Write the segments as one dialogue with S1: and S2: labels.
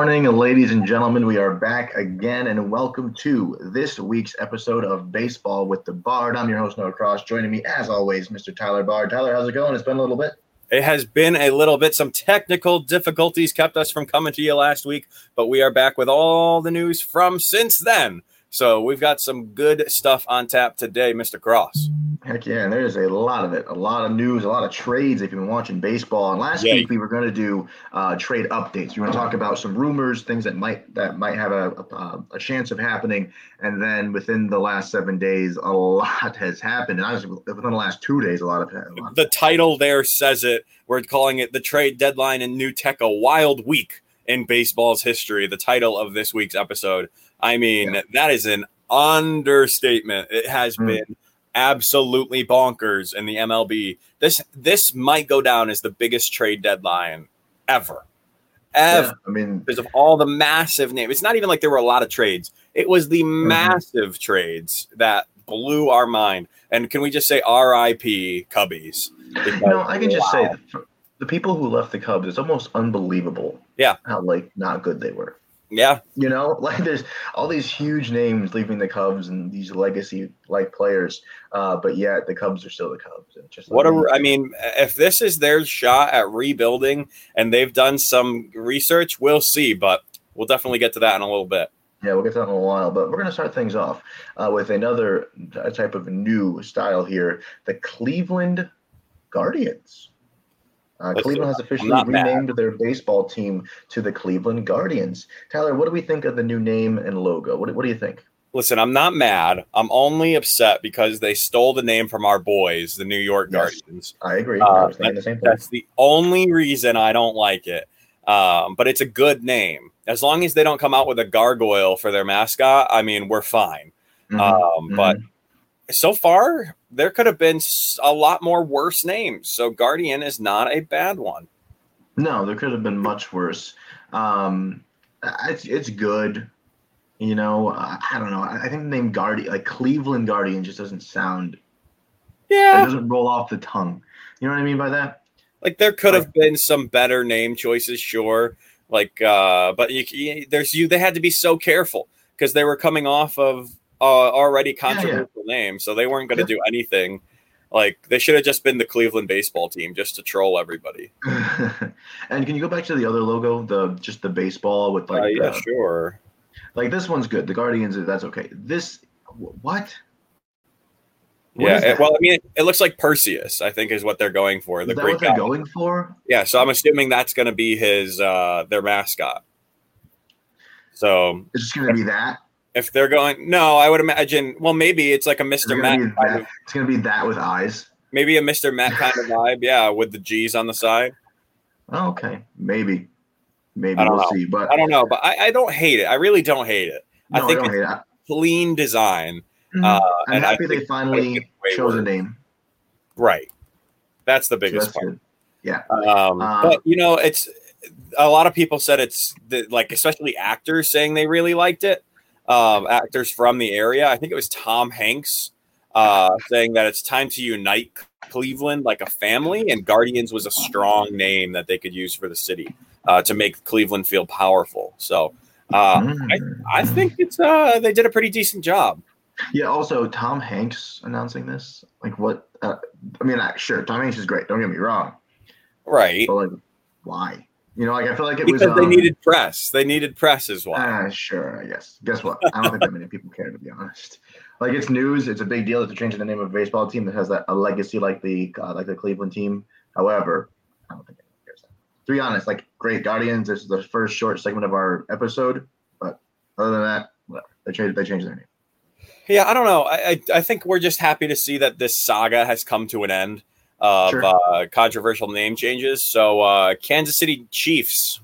S1: morning, ladies and gentlemen. We are back again, and welcome to this week's episode of Baseball with the Bard. I'm your host, Noah Cross. Joining me, as always, Mr. Tyler Bard. Tyler, how's it going? It's been a little bit.
S2: It has been a little bit. Some technical difficulties kept us from coming to you last week, but we are back with all the news from since then. So we've got some good stuff on tap today, Mr. Cross.
S1: Heck yeah, and there's a lot of it, a lot of news, a lot of trades if you've been watching baseball. And last
S2: Yeah.
S1: week we were going to do uh, trade updates. We want to talk about some rumors, things that might that might have a, a, a chance of happening. And then within the last seven days, a lot has happened. And honestly, within the last two days, a lot of a lot
S2: The title there says it. We're calling it the trade deadline in New Tech, a wild week in baseball's history. The title of this week's episode. I mean,
S1: Yeah.
S2: that is an understatement. It has
S1: Mm.
S2: been absolutely bonkers in the MLB. This this might go down as the biggest trade deadline ever. Ever.
S1: Yeah, I mean,
S2: because of all the massive names. It's not even like there were a lot of trades. It was the
S1: Mm-hmm.
S2: massive trades that blew our mind. And can we just say R.I.P. Cubbies? Because,
S1: know, I can just say the people who left the Cubs, it's almost unbelievable.
S2: Yeah.
S1: how like not good they were.
S2: Yeah,
S1: You know, like there's all these huge names leaving the Cubs and these legacy like players, uh, but yet the Cubs are still the Cubs. It's just
S2: what a, I mean, if this is their shot at rebuilding and they've done some research, we'll see. But we'll definitely get to that in a little bit.
S1: yeah, we'll get to that in a while. But we're gonna start things off uh, with another uh, type of new style here: the Cleveland Guardians. Uh, Cleveland has officially
S2: not mad.
S1: renamed their baseball team to the Cleveland Guardians. Tyler, what do we think of the new name and logo? What, do- what do you think?
S2: Listen, I'm not mad. I'm only upset because they stole the name from our boys, the New York
S1: Yes.
S2: Guardians.
S1: I agree.
S2: Uh,
S1: I thinking the.
S2: That's the only reason I don't like it. Um, but it's a good name. As long as they don't come out with a gargoyle for their mascot, I mean, we're fine.
S1: Mhm.
S2: Um, But so far, there could have been a lot more worse names. So Guardian is not a bad one.
S1: No, there could have been much worse. Um, it's it's good. You know, uh, I don't know. I I think the name Guardian, like Cleveland Guardian, just doesn't sound. It
S2: Yeah,
S1: doesn't roll off the tongue. You know what I mean by that?
S2: like there could have been some better name choices, sure. Like, uh, but you, you, there's you. They had to be so careful because they were coming off of uh, already
S1: yeah.
S2: controversial name, so they weren't going to
S1: Yeah.
S2: do anything. Like they should have just been the Cleveland baseball team just to troll everybody.
S1: and can you go back to the other logo, the just the baseball with like
S2: Uh, yeah,
S1: the-
S2: sure.
S1: like this one's good. The Guardians, that's okay. This what? What
S2: yeah, it- well, I mean, it looks like Perseus. I think is what they're going for. The
S1: is that what they're going for?
S2: Yeah, so I'm assuming that's going to be his uh their mascot. So
S1: It's just gonna be that.
S2: If they're going, no, I would imagine. Well, maybe it's like a Mr.
S1: Met,
S2: kind
S1: that.
S2: of,
S1: it's gonna be that with eyes.
S2: maybe a Mr. Met kind of vibe. Yeah, with the G's on the side.
S1: Oh, okay, maybe, maybe we'll
S2: know.
S1: see. But
S2: I don't know, but I, I don't hate it. I really don't hate it. I
S1: no,
S2: think
S1: I don't
S2: it's
S1: hate it.
S2: Clean design,
S1: Mhm.
S2: uh,
S1: I'm
S2: and I
S1: happy they finally chose a name.
S2: right? That's the
S1: So
S2: biggest
S1: that's
S2: part.
S1: Yeah.
S2: Um,
S1: Uh,
S2: but you know, it's a lot of people said it's the, like, especially actors saying they really liked it. Um, actors from the area. I think it was Tom Hanks uh, saying that it's time to unite Cleveland like a family, and Guardians was a strong name that they could use for the city uh, to make Cleveland feel powerful. So uh,
S1: Mm.
S2: I think it's uh, they did a pretty decent job.
S1: yeah. Also, Tom Hanks announcing this. Like, what? Uh, I mean, sure, Tom Hanks is great. Don't get me wrong.
S2: Right.
S1: But like, why? You know, like I feel like it
S2: Because
S1: was.
S2: they
S1: um,
S2: needed press. They needed press as well.
S1: Ah, sure, I guess. Guess what? I don't think that many people care, to be honest. Like it's news. It's a big deal that they're changing the name of a baseball team that has that a legacy like the uh, like the Cleveland team. However, I don't think anyone cares. To be honest, like great Guardians. This is the first short segment of our episode, but other than that, whatever. They changed. They changed their name.
S2: Yeah, I don't know. I, I I think we're just happy to see that this saga has come to an end of
S1: Sure.
S2: uh, controversial name changes. So, uh, Kansas City Chiefs,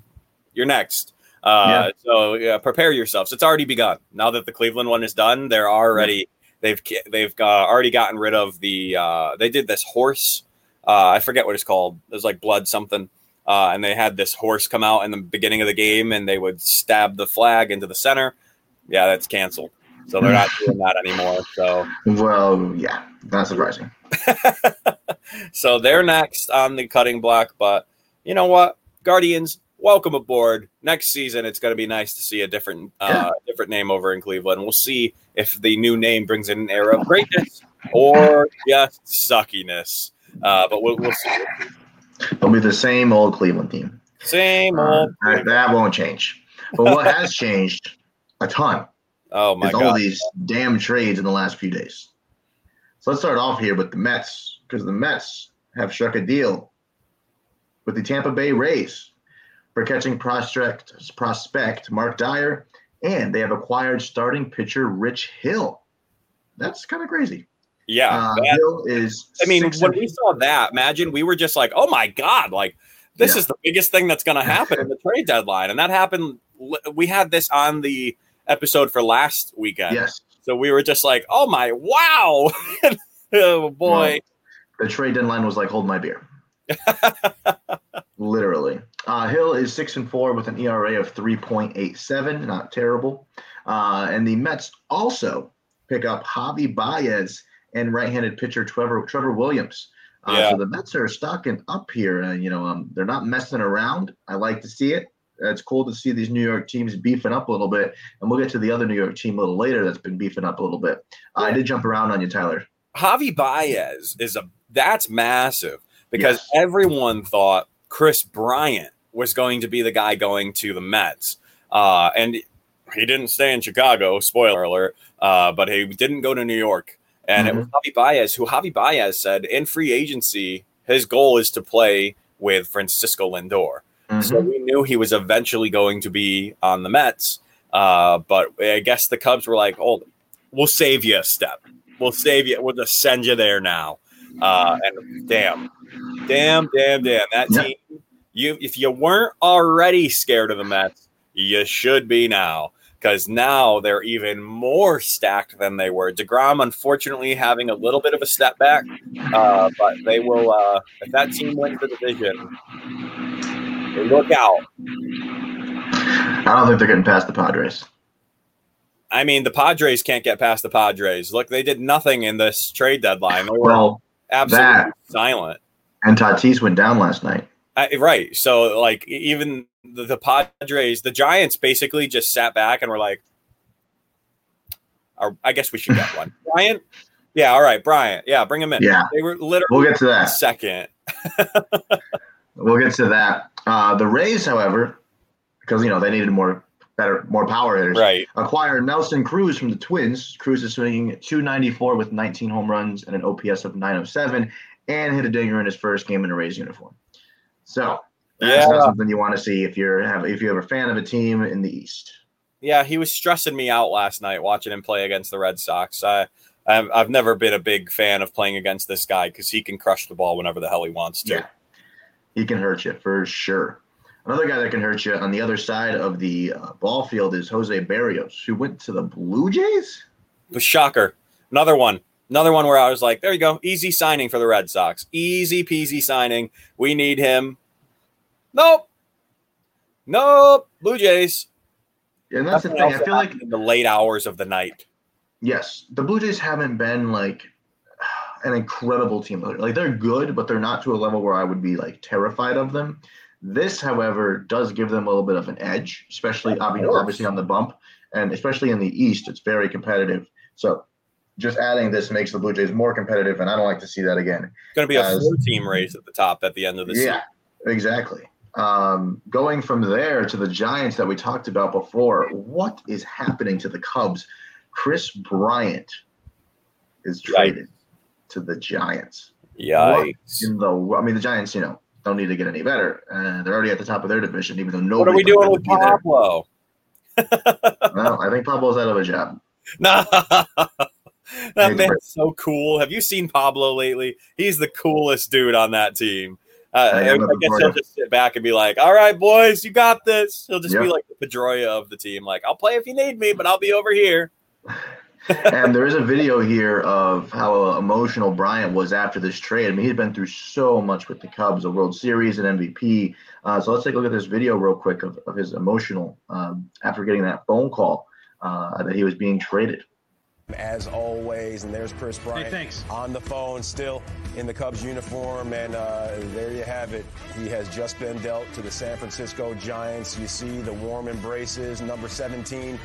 S2: you're next. Uh, So, yeah, prepare yourselves. It's already begun. Now that the Cleveland one is done, they're already they've they've uh, already gotten rid of the. Uh, they did this horse. Uh, I forget what it's called. There's like blood something. Uh, and they had this horse come out in the beginning of the game, and they would stab the flag into the center. Yeah, that's canceled. So they're not doing that anymore. So
S1: Well, yeah, not surprising.
S2: so they're next on the cutting block. But you know what, Guardians, welcome aboard. Next season, it's going to be nice to see a different, uh, different name over in Cleveland. We'll see if the new name brings in an era of greatness or just suckiness. Uh, but we'll, we'll see.
S1: It'll be the same old Cleveland team.
S2: Same
S1: Uh,
S2: old.
S1: that, that won't change. But what has changed a ton
S2: Oh my
S1: is all these damn trades in the last few days. So let's start off here with the Mets because the Mets have struck a deal with the Tampa Bay Rays for catching prospect prospect Mark Dyer, and they have acquired starting pitcher Rich Hill. That's kind of crazy.
S2: Yeah,
S1: Uh,
S2: that-
S1: Hill is.
S2: I mean, when we saw that, imagine we were just like, "Oh my god!" Like this
S1: Yeah.
S2: is the biggest thing that's going to happen in the trade deadline, and that happened. We had this on the episode for last weekend,
S1: yes,
S2: so we were just like, "Oh my wow!" oh boy,
S1: the trade deadline was like, hold my beer. Literally. Uh, Hill is six and four with an ERA of 3.87, not terrible. Uh, and the Mets also pick up Javi Baez and right-handed pitcher Trevor Trevor Williams. Uh,
S2: Yeah.
S1: So the Mets are stocking up here, and you know um, they're not messing around. I like to see it. It's cool to see these New York teams beefing up a little bit, and we'll get to the other New York team a little later that's been beefing up a little bit. Uh, I did jump around on you, Tyler.
S2: Javi Baez is a that's massive because
S1: Yes.
S2: everyone thought Kris Bryant was going to be the guy going to the Mets, uh, and he didn't stay in Chicago. Spoiler alert! Uh, but he didn't go to New York, and it was Javi Baez who Javi Baez said in free agency his goal is to play with Francisco Lindor. So
S1: Mhm.
S2: we knew he was eventually going to be on the Mets. Uh, but I guess the Cubs were like, "Oh, we'll save you a step. We'll save you. We'll just send you there now." Uh, and damn, damn, damn, damn, that
S1: Yeah.
S2: team. You, if you weren't already scared of the Mets, you should be now because now they're even more stacked than they were. Degrom, unfortunately, having a little bit of a step back, uh, but they will. Uh, if that team wins the division, look out.
S1: I don't think they're getting past the Padres.
S2: I mean, the Padres can't get past the Padres. Look, they did nothing in this trade deadline. They were
S1: Well,
S2: absolutely
S1: that-
S2: silent.
S1: and Tatis went down last night.
S2: I, right. So, like, even the, the Padres, the Giants basically just sat back and were like, I guess we should get one. Bryant? Yeah, all right, Bryant. Yeah, bring him in.
S1: Yeah,
S2: They were literally
S1: we'll get to that.
S2: second.
S1: We'll get to that. Uh, the Rays, however, because you know they needed more better, more power hitters,
S2: Right.
S1: acquired Nelson Cruz from the Twins. Cruz is swinging 294 with 19 home runs and an OPS of 907, and hit a dinger in his first game in a Rays uniform. So that's
S2: Yeah.
S1: something you want to see if you're have if you're a fan of a team in the East.
S2: Yeah, he was stressing me out last night watching him play against the Red Sox. I, I've, I've never been a big fan of playing against this guy because he can crush the ball whenever the hell he wants to.
S1: Yeah, he can hurt you for sure. Another guy that can hurt you on the other side of the uh, ball field is Jose Berrios, who went to the Blue Jays.
S2: The shocker. Another one. Another one where I was like, there you go. Easy signing for the Red Sox. Easy peasy signing. We need him. Nope. Nope. Blue Jays.
S1: And that's the thing. I feel like
S2: in the late hours of the night.
S1: yes, the Blue Jays haven't been like an incredible team. Like they're good, but they're not to a level where I would be like terrified of them. This, however, does give them a little bit of an edge, especially I mean, obviously on the bump, and especially in the East, it's very competitive. So just adding this makes the Blue Jays more competitive, and I don't like to see that again.
S2: It's going to be a
S1: As-
S2: four team race at the top at the end of the season.
S1: Yeah, exactly. Um, going from there to the Giants that we talked about before, what is happening to the Cubs? Kris Bryant is traded to the Giants.
S2: Yikes.
S1: In the, I mean, the Giants, you know, don't need to get any better. Uh, they're already at the top of their division, even though nobody.
S2: What are we doing with
S1: would be there.
S2: Pablo?
S1: Well, I think Pablo's out of a job.
S2: Nah. that man's so cool. Have you seen Pablo lately? He's the coolest dude on that team. Uh,
S1: I
S2: I, guess he'll just sit back and be like, "All right, boys, you got this." He'll just be like the Pedroia of the team. Like, "I'll play if you need me, but I'll be over here."
S1: and there is a video here of how emotional Bryant was after this trade. I mean, he's been through so much with the Cubs, a World Series, and MVP. Uh, so let's take a look at this video real quick of, of his emotional um, after getting that phone call uh, that he was being traded.
S3: as always. And there's Kris Bryant
S4: thanks.
S3: on the phone, still in the Cubs uniform. And uh, there you have it. He has just been dealt to the San Francisco Giants. You see the warm embraces, number 17,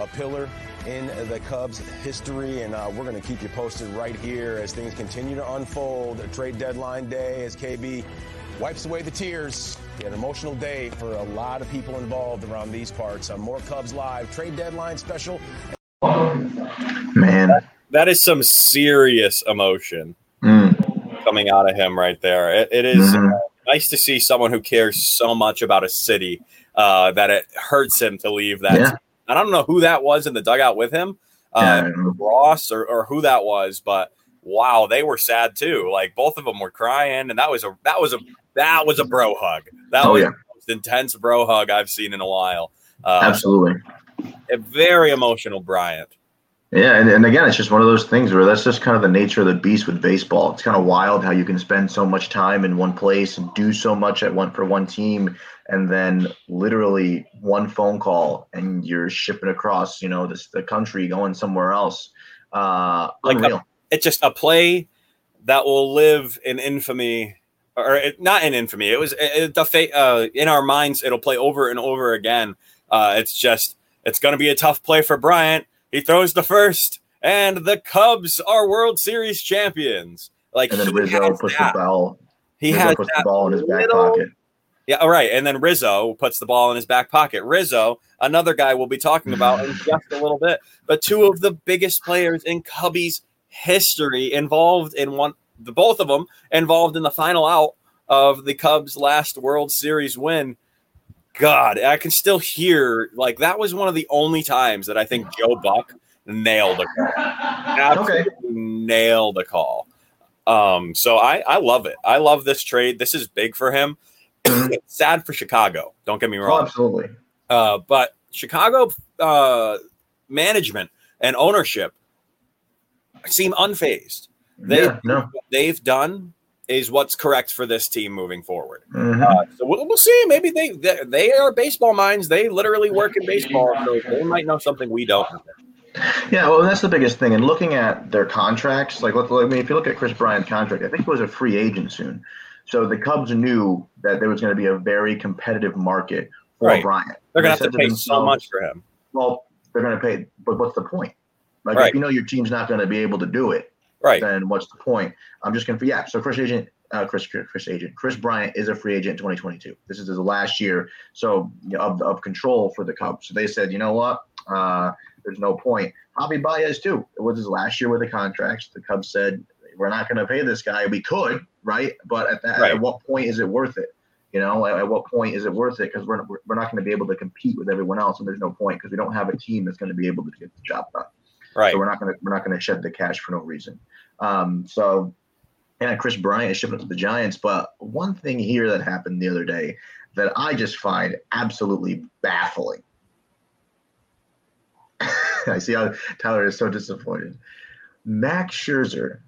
S3: a pillar in the Cubs history. And uh, we're going to keep you posted right here as things continue to unfold. Trade deadline day as KB wipes away the tears. An emotional day for a lot of people involved around these parts. On More Cubs Live, trade deadline special.
S1: Man.
S2: That is some serious emotion
S1: Mm.
S2: coming out of him right there. It, it is
S1: Mhm.
S2: uh, nice to see someone who cares so much about a city uh, that it hurts him to leave that.
S1: Yeah.
S2: I don't know who that was in the dugout with him, uh, Ross or, or who that was, but wow, they were sad too. Like both of them were crying, and that was a that was a that was a bro hug. That
S1: Oh,
S2: was
S1: yeah.
S2: the most intense bro hug I've seen in a while. Uh,
S1: Absolutely.
S2: a very emotional Bryant.
S1: Yeah, and, and again, it's just one of those things where that's just kind of the nature of the beast with baseball. It's kind of wild how you can spend so much time in one place and do so much at one for one team, and then literally one phone call and you're shipping across, you know, this the country going somewhere else. Uh,
S2: Like a- it's just a play that will live in infamy or it, not in infamy it was it, it- the fate uh, in our minds it'll play over and over again uh, it's just it's going to be a tough play for bryant he throws the first and the cubs are world series champions like
S1: and then
S2: he
S1: Rizzo puts
S2: that.
S1: the ball.
S2: he
S1: Rizzo
S2: has
S1: puts the ball in his back pocket.
S2: Yeah, all right. And then Rizzo puts the ball in his back pocket. Rizzo, another guy we'll be talking about in just a little bit, but two of the biggest players in Cubbies history involved in one, the both of them involved in the final out of the Cubs' last World Series win. God, I can still hear like that was one of the only times that I think Joe Buck nailed a call. Absolutely nailed a call. Um, so I, I love it. I love this trade. This is big for him. It's sad for Chicago. Don't get me
S1: Oh,
S2: wrong.
S1: absolutely.
S2: Uh, but Chicago uh, management and ownership seem unfazed. They,
S1: yeah, no.
S2: They've done is what's correct for this team moving forward.
S1: Mhm.
S2: Uh, so we'll, we'll see. Maybe they, they they are baseball minds. They literally work in baseball, so they might know something we don't.
S1: Yeah, well, that's the biggest thing. And looking at their contracts, like, look, I mean, if you look at Kris Bryant's contract, I think he was a free agent soon. So the Cubs knew that there was going to be a very competitive market for
S2: Right.
S1: Bryant.
S2: They're gonna have to pay so much for him.
S1: Well, they're going to pay, but what's the point? Like,
S2: Right.
S1: if you know your team's not going to be able to do it,
S2: Right.
S1: then what's the point? I'm just going to, yeah. So Kris agent, uh, Kris, Kris agent, Kris Bryant is a free agent in 2022. This is his last year, so you know, of, of control for the Cubs. So they said, you know what? Uh, there's no point. Javi Baez too. It was his last year with the contracts. The Cubs said we're not going to pay this guy. We could, right? But at that,
S2: Right.
S1: at what point is it worth it? You know, at, at what point is it worth it? Because we're, we're not going to be able to compete with everyone else, and there's no point because we don't have a team that's going to be able to get the job done.
S2: Right.
S1: So we're not going to we're not going to shed the cash for no reason. Um, so, yeah, Kris Bryant is shipping to the Giants. But one thing here that happened the other day that I just find absolutely baffling. I see how Tyler is so disappointed. Max Scherzer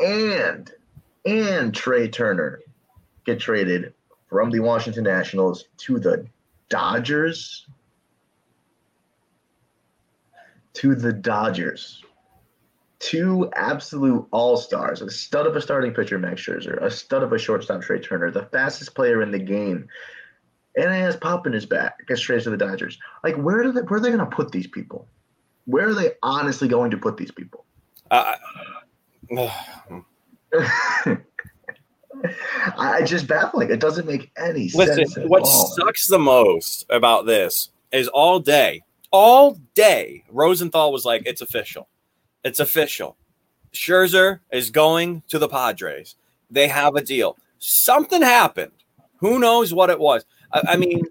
S1: and and Trea Turner get traded from the Washington Nationals to the Dodgers. To the Dodgers. Two absolute all stars, a stud of a starting pitcher, Max Scherzer, a stud of a shortstop, Trea Turner, the fastest player in the game, and he has Pop in his back, gets traded to the Dodgers. Like, where are they, where are they going to put these people? Where are they honestly going to put these people?
S2: Uh,
S1: I just baffling. It doesn't make any
S2: Listen,
S1: sense. At
S2: what
S1: all.
S2: sucks the most about this is all day, all day, Rosenthal was like, it's official. It's official. Scherzer is going to the Padres. They have a deal. Something happened. Who knows what it was? I, I mean,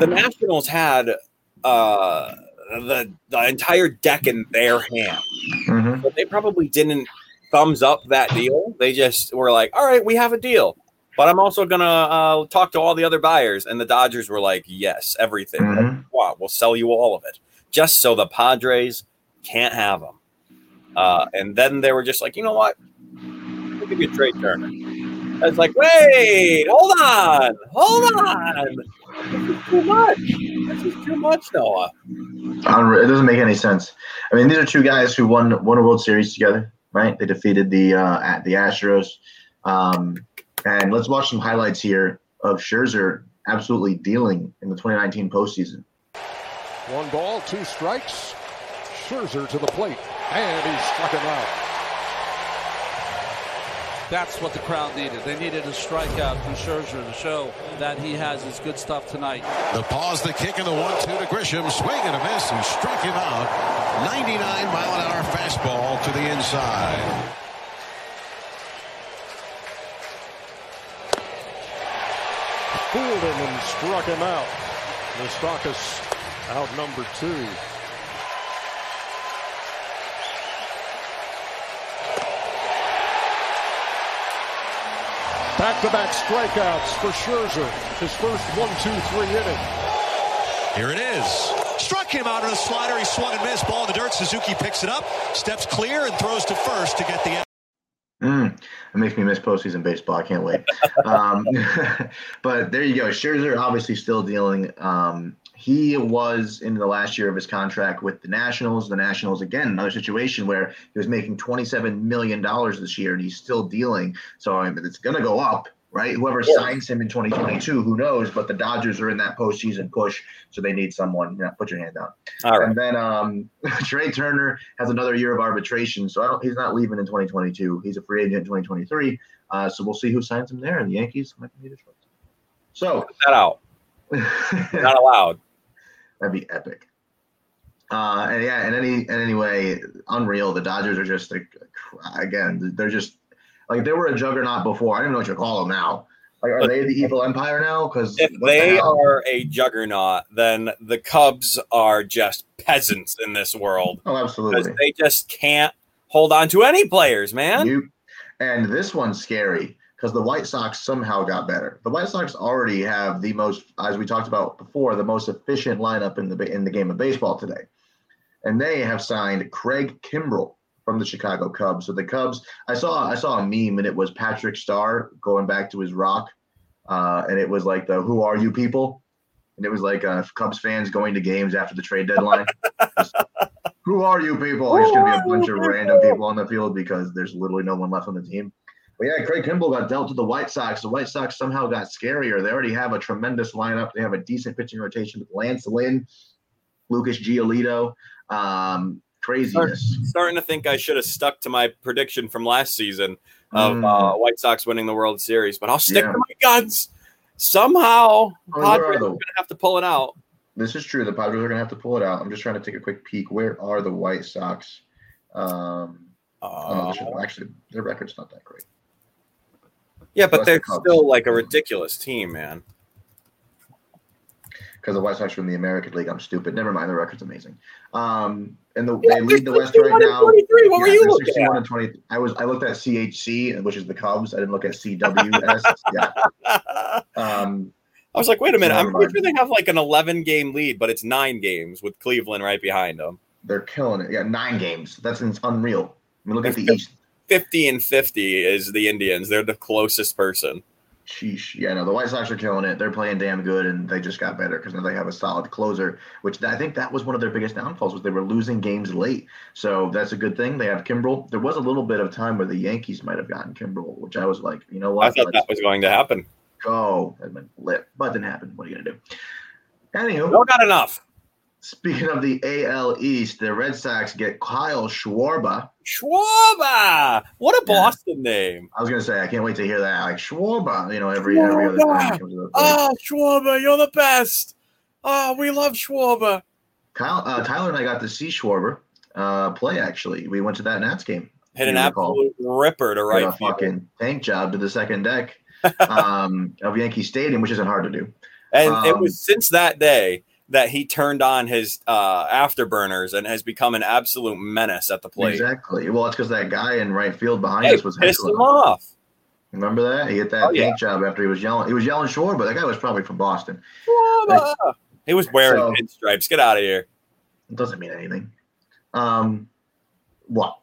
S2: the Nationals had uh, the, the entire deck in their hand
S1: Mhm.
S2: but they probably didn't thumbs up that deal. They just were like, "All right, we have a deal." But I'm also gonna uh, talk to all the other buyers, and the Dodgers were like, "Yes, everything.
S1: Mhm.
S2: Wow, we'll sell you all of it, just so the Padres can't have them." Uh, and then they were just like, "You know what? We'll give you a trade Turner." It's like, wait, hold on, hold on. This is too much. This is too much, Noah.
S1: It doesn't make any sense. I mean, these are two guys who won won a World Series together, right? They defeated the uh, the Astros. Um, and let's watch some highlights here of Scherzer absolutely dealing in the 2019 postseason.
S4: One ball, two strikes. Scherzer to the plate, and he struck him out.
S5: That's what the crowd needed. They needed a strikeout from Scherzer to show that he has his good stuff tonight.
S6: The pause, the kick, and the one-two to Grisham. Swing and a miss, and struck him out. 99 mile an hour fastball to the inside.
S4: Fooled him and struck him out. Moustakas out number two. Back-to-back strikeouts for Scherzer. His first one, two, three inning.
S7: Here it is. Struck him out on a slider. He swung and missed. Ball in the dirt. Suzuki picks it up, steps clear, and throws to first to get the.
S1: Mm, it makes me miss postseason baseball. I can't wait. um, but there you go. Scherzer obviously still dealing. Um, he was in the last year of his contract with the Nationals. The Nationals, again, another situation where he was making $27 million this year and he's still dealing. So I mean, it's going to go up, right? Whoever signs him in 2022, who knows? But the Dodgers are in that postseason push, so they need someone. You know, put your hand down.
S2: All right.
S1: And then um, Trea Turner has another year of arbitration, so I don't, he's not leaving in 2022. He's a free agent in 2023. Uh, so we'll see who signs him there, and the Yankees might a short. So
S2: Cut that out. Not allowed.
S1: that'd be epic. Uh, and yeah, and any and anyway, unreal. The Dodgers are just like again, they're just like they were a juggernaut before. I don't know what you call them now. Like, are they the evil empire now? Because
S2: If they are a juggernaut, then the Cubs are just peasants in this world
S1: oh, absolutely.
S2: they just can't hold on to any players, man.
S1: You, and this one's scary because the White Sox somehow got better. The White Sox already have the most, as we talked about before, the most efficient lineup in the in the game of baseball today, and they have signed Craig Kimbrel from the Chicago Cubs. So the Cubs, I saw I saw a meme and it was Patrick Star going back to his rock, uh, and it was like the "Who are you people?" and it was like uh, Cubs fans going to games after the trade deadline. Just, Who are you people? There's gonna be a bunch of random people on the field because there's literally no one left on the team. But yeah, Craig Kimbrel got dealt to the White Sox. The White Sox somehow got scarier. They already have a tremendous lineup. They have a decent pitching rotation with Lance Lynn, Lucas Giolito. Um, craziness.
S2: Starting to think I should have stuck to my prediction from last season of
S1: Mm.
S2: uh, White Sox winning the World Series, but I'll stick
S1: Yeah.
S2: to my guns. Somehow,
S1: where
S2: Padres
S1: are
S2: going to have to pull it out.
S1: This is true. The Padres are gonna have to pull it out. I'm just trying to take a quick peek. Where are the White Sox? Um, oh,
S2: Uh,
S1: is- actually, their record's not that great.
S2: yeah, but they're
S1: Cubs.
S2: still like a ridiculous team, man.
S1: because the White Sox are in the American League. I'm stupid. Never mind. The record's amazing. Um, and the,
S2: Yeah,
S1: they lead the West right now.
S2: 23. What were you looking at?
S1: and 20. I was I looked at CHC, which is the Cubs. I didn't look at CWS. yeah. Um,
S2: I was like, wait a minute. I'm pretty sure they have like an 11 game lead, but it's nine games with Cleveland right behind them.
S1: they're killing it. Yeah, nine games. That's unreal. I mean, look at the East.
S2: 50 and 50 is the Indians. They're the closest person.
S1: Sheesh. Yeah, no, the White Sox are killing it. They're playing damn good, and they just got better because now they have a solid closer. Which I think that was one of their biggest downfalls was they were losing games late. So that's a good thing. They have Kimbrel. There was a little bit of time where the Yankees might have gotten Kimbrel, which I was like, you know what?
S2: I thought that was going to happen.
S1: go. Lit, but it didn't happen. What are you gonna do? Anywho,
S2: No, not enough.
S1: Speaking of the AL East, the Red Sox get Kyle Schwarber.
S2: Schwarber. What a
S1: Yeah.
S2: Boston name.
S1: I was gonna say I can't wait to hear that. Like Schwarber, you know, every every other time he comes to.
S2: Oh, Schwarber, you're the best. Oh, we love Schwarber.
S1: Kyle, uh, Tyler and I got to see Schwarber uh, play. Actually, we went to that Nats game.
S2: Hit an
S1: recall.
S2: absolute ripper to right
S1: a
S2: field.
S1: fucking tank job to the second deck um, of Yankee Stadium, which isn't hard to do.
S2: And it
S1: Um,
S2: was since that day that he turned on his uh, afterburners and has become an absolute menace at the plate.
S1: Exactly. Well, it's because that guy in right field behind
S2: Hey,
S1: us was
S2: pissed him off.
S1: Remember that? He hit that
S2: Oh,
S1: tank
S2: yeah.
S1: job after he was yelling. He was yelling Schwarber. but that guy was probably from Boston.
S2: He was wearing
S1: So-
S2: pinstripes. Get out of here.
S1: It doesn't mean anything. Um, what?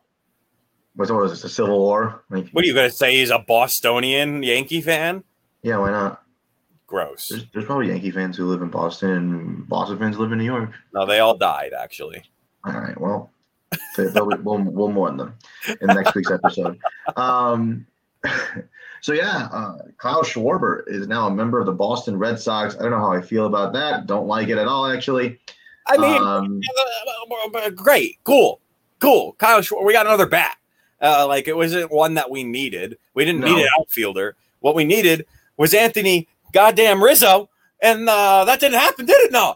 S1: What was this? A civil war? Like,
S2: What are you going to say? He's a Bostonian Yankee fan?
S1: yeah, why not?
S2: Gross.
S1: There's, there's probably Yankee fans who live in Boston and Boston fans live in New York.
S2: No, they all died actually.
S1: All right. Well, they- they'll be- we'll, we'll mourn them in next week's episode. Um, so yeah, uh, Kyle Schwarber is now a member of the Boston Red Sox. I don't know how I feel about that. Don't like it at all, actually.
S2: I mean,
S1: um,
S2: uh, great, cool, cool. Kyle, Schwarber, we got another bat. Uh, like it wasn't one that we needed. We didn't need an outfielder. What we needed was Anthony goddamn Rizzo, and uh, that didn't happen, did it? No.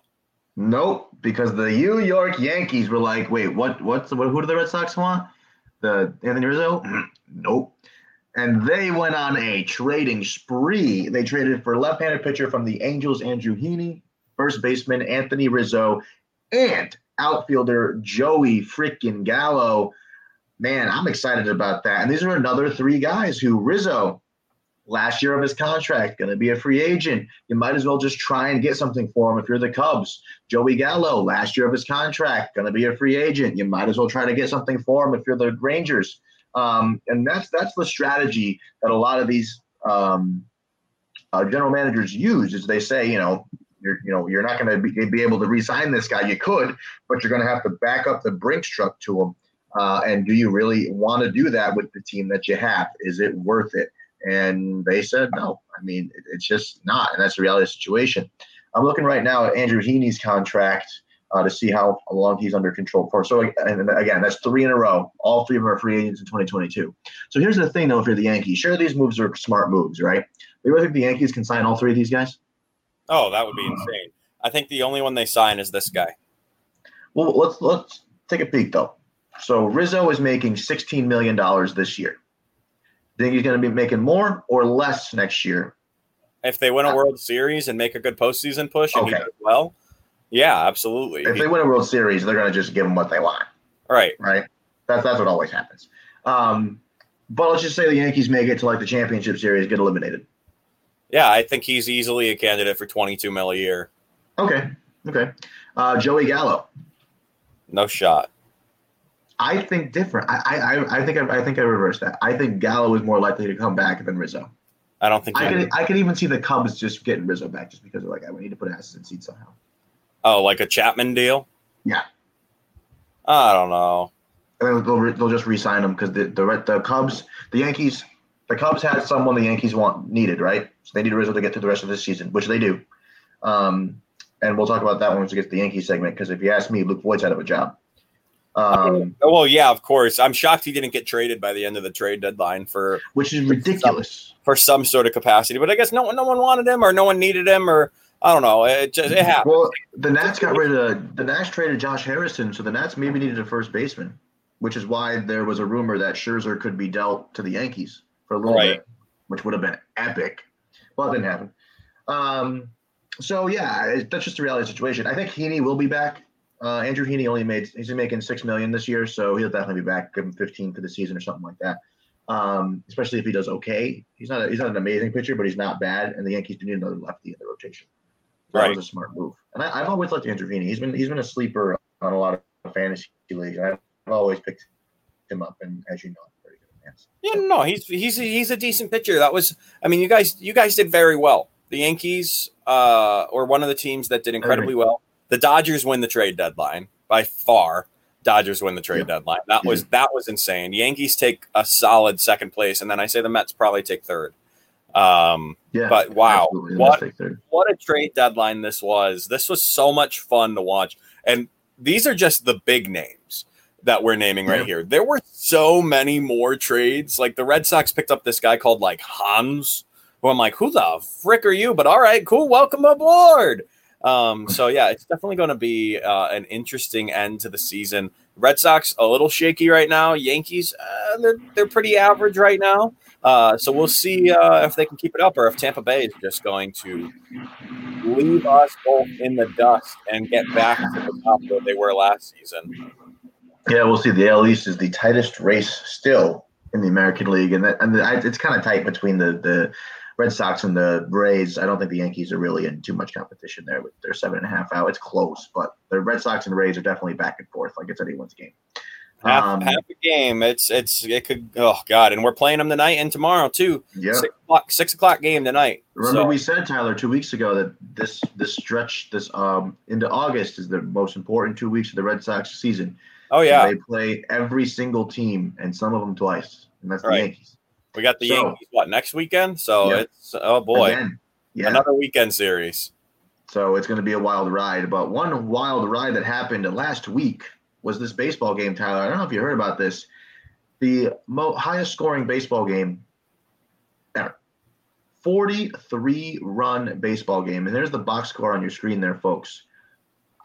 S1: nope, because the New York Yankees were like, wait, what? What's what? Who do the Red Sox want? The Anthony Rizzo? nope. And they went on a trading spree. They traded for left-handed pitcher from the Angels, Andrew Heaney, first baseman Anthony Rizzo, and outfielder Joey freaking Gallo. Man, I'm excited about that. And these are another three guys who Rizzo, last year of his contract, going to be a free agent. You might as well just try and get something for him if you're the Cubs. Joey Gallo, last year of his contract, going to be a free agent. You might as well try to get something for him if you're the Rangers. Um, and that's that's the strategy that a lot of these um, uh, general managers use. Is they say, you know, you're you know you're not going to be, be able to re-sign this guy. You could, but you're going to have to back up the Brinks truck to him. Uh, and do you really want to do that with the team that you have? Is it worth it? And they said no. I mean, it, it's just not, and that's the reality of the situation. I'm looking right now at Andrew Heaney's contract uh, to see how long he's under control for. So, and again, that's three in a row. All three of them are free agents in 2022. So here's the thing, though, if you're the Yankees, sure, these moves are smart moves, right? Do you really think the Yankees can sign all three of these guys?
S2: Oh, that would be insane. I think the only one they sign is this guy.
S1: Well, let's let's take a peek though. So Rizzo is making 16 million dollars this year. Think he's going to be making more or less next year?
S2: If they win a World Series and make a good postseason push and he
S1: Okay.
S2: does well, yeah, absolutely.
S1: If they win a World Series, they're going to just give him what they want.
S2: right.
S1: right? That's that's what always happens. Um, but let's just say the Yankees make it to like the championship series, get eliminated.
S2: Yeah, I think he's easily a candidate for 22 mil a year.
S1: Okay, okay. Uh, Joey Gallo,
S2: No shot.
S1: I think different. I I, I- think I, I think I reversed that. I think Gallo is more likely to come back than Rizzo.
S2: I don't think.
S1: I could I could even see the Cubs just getting Rizzo back just because they're like, I we need to put asses in seats somehow.
S2: oh, like a Chapman deal?
S1: Yeah.
S2: I don't know.
S1: And then they'll, they'll just re-sign him because the, the the Cubs, the Yankees, the Cubs had someone the Yankees want needed, right? So they need Rizzo to get through the rest of this season, which they do. Um, and we'll talk about that once we get to the Yankees segment because if you ask me, Luke Voit's out of a job. Um,
S2: well, yeah, of course. I'm shocked he didn't get traded by the end of the trade deadline for
S1: which is ridiculous.
S2: for some sort of capacity. But I guess no one, no one wanted him, or no one needed him, or I don't know. It just it happened.
S1: Well, the Nats got rid of the Nats traded Josh Harrison, so the Nats maybe needed a first baseman, which is why there was a rumor that Scherzer could be dealt to the Yankees for a little
S2: Right.
S1: bit, which would have been epic. Well, it didn't happen. Um, so yeah, that's just the reality of the situation. I think Heaney will be back. Uh, Andrew Heaney only made he's making six million this year, so he'll definitely be back. Give him fifteen for the season or something like that. Um, especially if he does okay. He's not a, he's not an amazing pitcher, but he's not bad. And the Yankees do need another lefty in the rotation. That
S2: Right.
S1: was a smart move. And I, I've always liked Andrew Heaney. He's been he's been a sleeper on a lot of fantasy leagues. I've always picked him up, and as you know, I'm very good at.
S2: Yeah, no, he's he's he's a decent pitcher. That was, I mean, you guys you guys did very well. The Yankees uh, or one of the teams that did incredibly well. The Dodgers win the trade deadline by far. Dodgers win the trade deadline. That was that was insane. Yankees take a solid second place, and then I say the Mets probably take third. Um,
S1: Yeah,
S2: but wow, what what a trade deadline this was. This was so much fun to watch. And these are just the big names that we're naming right
S1: Yeah.
S2: here. There were so many more trades. Like the Red Sox picked up this guy called like Hans, who I'm like, who the frick are you? But all right, cool, welcome aboard. Um, so yeah, it's definitely going to be uh, an interesting end to the season. Red Sox a little shaky right now. Yankees, uh, they're they're pretty average right now. Uh, so we'll see uh, if they can keep it up, or if Tampa Bay is just going to leave us both in the dust and get back to the top where they were last season.
S1: Yeah, we'll see. The AL East is the tightest race still in the American League, and that, and the, it's kind of tight between the the Red Sox and the Rays. I don't think the Yankees are really in too much competition there with their seven and a half out. It's close, but the Red Sox and Rays are definitely back and forth, like it's anyone's game.
S2: Half,
S1: Um,
S2: half a game. It's it's it could. Oh God! And we're playing them tonight and tomorrow too.
S1: Yeah.
S2: Six o'clock. Six o'clock game tonight.
S1: Remember,
S2: So-
S1: we said Tyler two weeks ago that this this stretch this um into August is the most important two weeks of the Red Sox season.
S2: oh yeah,
S1: they play every single team and some of them twice, and that's the
S2: Right.
S1: Yankees.
S2: We got the
S1: So-
S2: Yankees. What next weekend? So
S1: Yeah.
S2: it's oh boy,
S1: Again. yeah.
S2: another weekend series.
S1: So it's going to be a wild ride. But one wild ride that happened last week was this baseball game, Tyler. I don't know if you heard about this. The mo- highest scoring baseball game ever. 43 run baseball game. And there's the box score on your screen there, folks.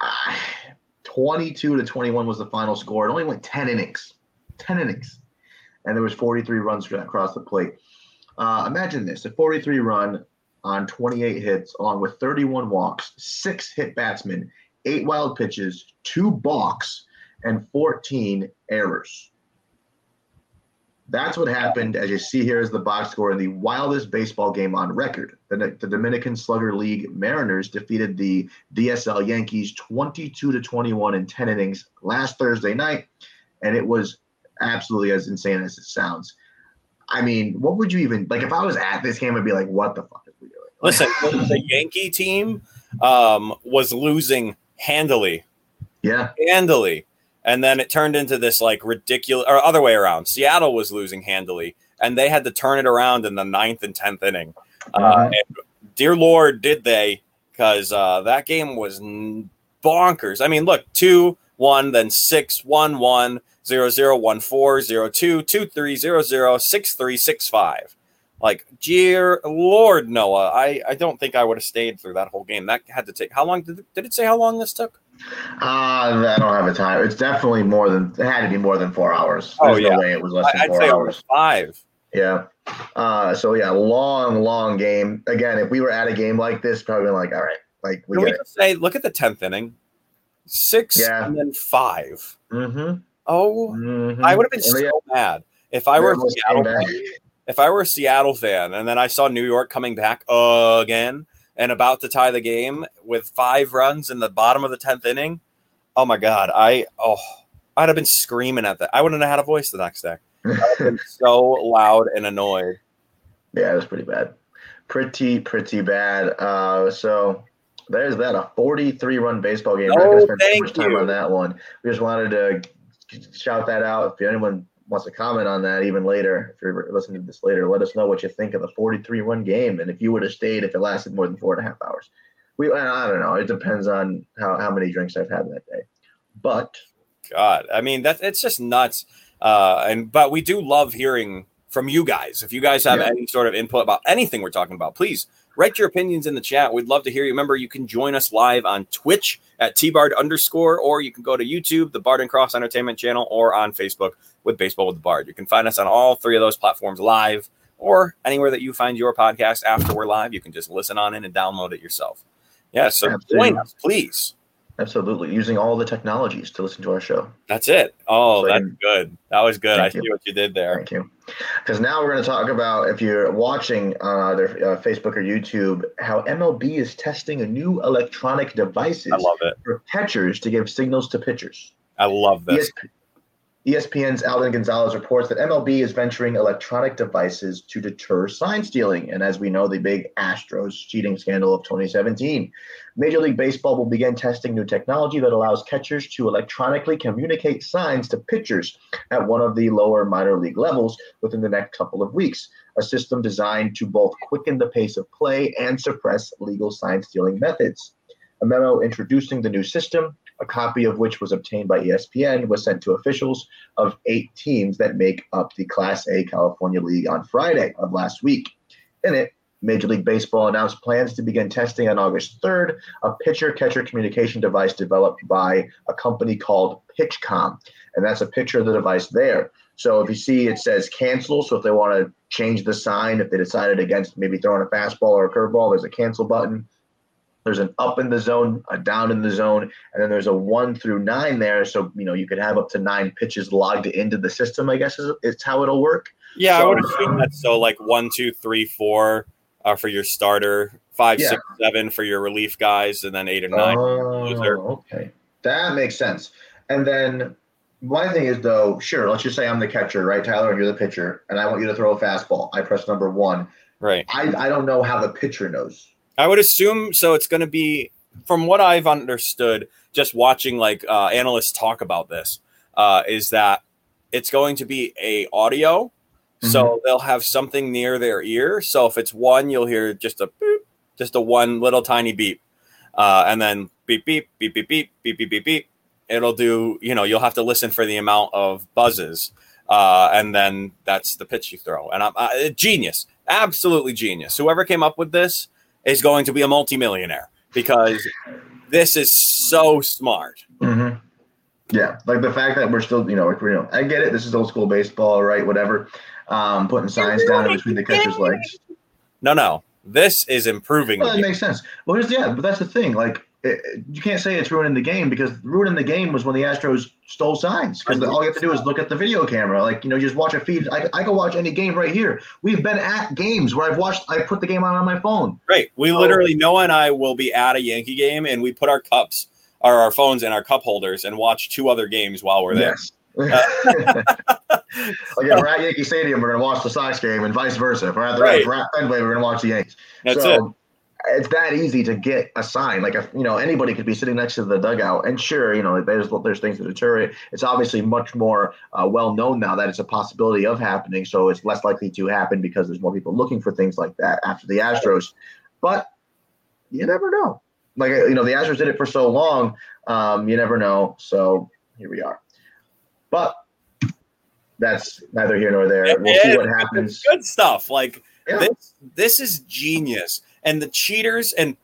S1: Ah, 22 to 21 was the final score. It only went 10 innings. 10 innings. And there was 43 runs across the plate. Uh, imagine this a 43 run on 28 hits, along with 31 walks, six hit batsmen, eight wild pitches, two balks, and 14 errors. That's what happened, as you see here, is the box score in the wildest baseball game on record. The, the Dominican Slugger League Mariners defeated the DSL Yankees 22 to 21 in 10 innings last Thursday night, and it was absolutely as insane as it sounds. I mean, what would you even like if I was at this game? I'd be like, "What the fuck is we doing?"
S2: Listen, the Yankee team um, was losing handily,
S1: Yeah,
S2: handily, and then it turned into this like ridiculous or other way around. Seattle was losing handily, and they had to turn it around in the ninth and tenth inning. Uh,
S1: Mhm.
S2: and dear Lord, did they? Because uh, that game was bonkers. I mean, look, two one, then six one one zero zero one four zero two two three zero zero six three six five. Like, dear Lord, Noah, I, I don't think I would have stayed through that whole game. That had to take how long? Did it, did it say how long this took?
S1: uh, I don't have a time. It's definitely more than it had to be more than four hours.
S2: Oh, yeah.
S1: no way it was less than
S2: I'd
S1: four
S2: say
S1: hours.
S2: five.
S1: Yeah. Uh, so yeah, long, long game. Again, if we were at a game like this, probably like, all right, like we
S2: Can we say, look at the tenth inning, six
S1: Yeah.
S2: and then five.
S1: Mm-hmm.
S2: Oh,
S1: mm-hmm.
S2: I would have been so mad if I were a Seattle fan. If I were a Seattle fan and then I saw New York coming back again and about to tie the game with five runs in the bottom of the tenth inning, oh my god, I oh I'd have been screaming at that. I wouldn't have had a voice the next day. I'd have been so loud and annoyed.
S1: Yeah, it was pretty bad. Pretty, pretty bad. Uh, so there's that a 43 run baseball game. We're not
S2: Oh,
S1: gonna spend too much time
S2: you.
S1: on that one. We just wanted to shout that out. If anyone wants to comment on that even later, if you're listening to this later, let us know what you think of the 43 1 game and if you would have stayed if it lasted more than four and a half hours. We I don't know. It depends on how, how many drinks I've had that day. But
S2: God, I mean that it's just nuts. Uh, and but we do love hearing from you guys. If you guys have
S1: Yeah.
S2: any sort of input about anything we're talking about, please write your opinions in the chat. We'd love to hear you. Remember, you can join us live on Twitch at tbard underscore, or you can go to YouTube, the Bard and Cross Entertainment channel, or on Facebook with Baseball with the Bard. You can find us on all three of those platforms live, or anywhere that you find your podcast after we're live. You can just listen on in and download it yourself. Yeah, so
S1: Absolutely.
S2: join us, please.
S1: Absolutely, using all the technologies to listen to our show.
S2: That's it. Oh,
S1: So
S2: that's
S1: can-
S2: good. That was good. I
S1: you.
S2: see what you did there.
S1: Thank you. Because now we're going to talk about if you're watching on either uh, Facebook or YouTube, how MLB is testing a new electronic devices
S2: I love it.
S1: for catchers to give signals to pitchers.
S2: I love this.
S1: ESP- ESPN's Alden Gonzalez reports that MLB is venturing electronic devices to deter sign stealing. And as we know, the big Astros cheating scandal of 2017. Major League Baseball will begin testing new technology that allows catchers to electronically communicate signs to pitchers at one of the lower minor league levels within the next couple of weeks. A system designed to both quicken the pace of play and suppress legal sign stealing methods. A memo introducing the new system, a copy of which was obtained by ESPN, was sent to officials of eight teams that make up the Class A California League on Friday of last week. In it, Major League Baseball announced plans to begin testing on August 3rd a pitcher catcher communication device developed by a company called PitchCom. And that's a picture of the device there. So if you see it says cancel, so if they want to change the sign, if they decided against maybe throwing a fastball or a curveball, there's a cancel button. There's an up in the zone, a down in the zone, and then there's a one through nine there. So you know you could have up to nine pitches logged into the system. I guess is, is how it'll work.
S2: Yeah, I
S1: So-
S2: would assume that's so like one, two, three, four uh, for your starter, five,
S1: Yeah.
S2: six, seven for your relief guys, and then eight and nine.
S1: Oh, okay, that makes sense. And then My thing is though, sure, let's just say I'm the catcher, right, Tyler, and you're the pitcher, and I want you to throw a fastball. I press number one.
S2: Right.
S1: I, I don't know how the pitcher knows.
S2: I would assume so. It's going to be, from what I've understood, just watching like uh, analysts talk about this, uh, is that it's going to be a audio. So they'll have something near their ear. So if it's one, you'll hear just a beep, just a one little tiny beep, uh, and then beep beep beep beep beep beep beep beep beep. It'll do. You know, you'll have to listen for the amount of buzzes, uh, and then that's the pitch you throw. And I'm uh, genius, absolutely genius. Whoever came up with this is going to be a multimillionaire because this is so smart.
S1: Mm-hmm. Yeah, like the fact that we're still, you know, like, you know, I get it. This is old school baseball, right? Whatever. Um, putting signs down in between the catcher's legs.
S2: No, no, this is improving.
S1: Well, that makes sense. Well, here's yeah, but that's the thing. Like, it, you can't say it's ruining the game because ruining the game was when the Astros stole signs because all you have to do is look at the video camera. Like, you know, just watch a feed. I, I can watch any game right here. We've been at games where I've watched. I put the game on on my phone.
S2: Right. We literally, Noah and I will be at a Yankee game, and we put our cups or our phones in our cup holders and watch two other games while we're there.
S1: Yes. like if we're at Yankee Stadium, we're going to watch the Sox game, and vice versa. If we're at the
S2: Right.
S1: if we're at Fenway, we're going to watch the Yankees.
S2: That's
S1: so, It's that easy to get a sign. Like if you know anybody could be sitting next to the dugout, and sure, you know there's there's things that deter it. It's obviously much more uh, well known now that it's a possibility of happening, so it's less likely to happen because there's more people looking for things like that after the Astros. But you never know. Like you know, the Astros did it for so long. Um, you never know. So here we are. But that's neither here nor there. We'll see what happens.
S2: Good stuff. Like
S1: Yeah.
S2: this, this is genius. And the cheaters and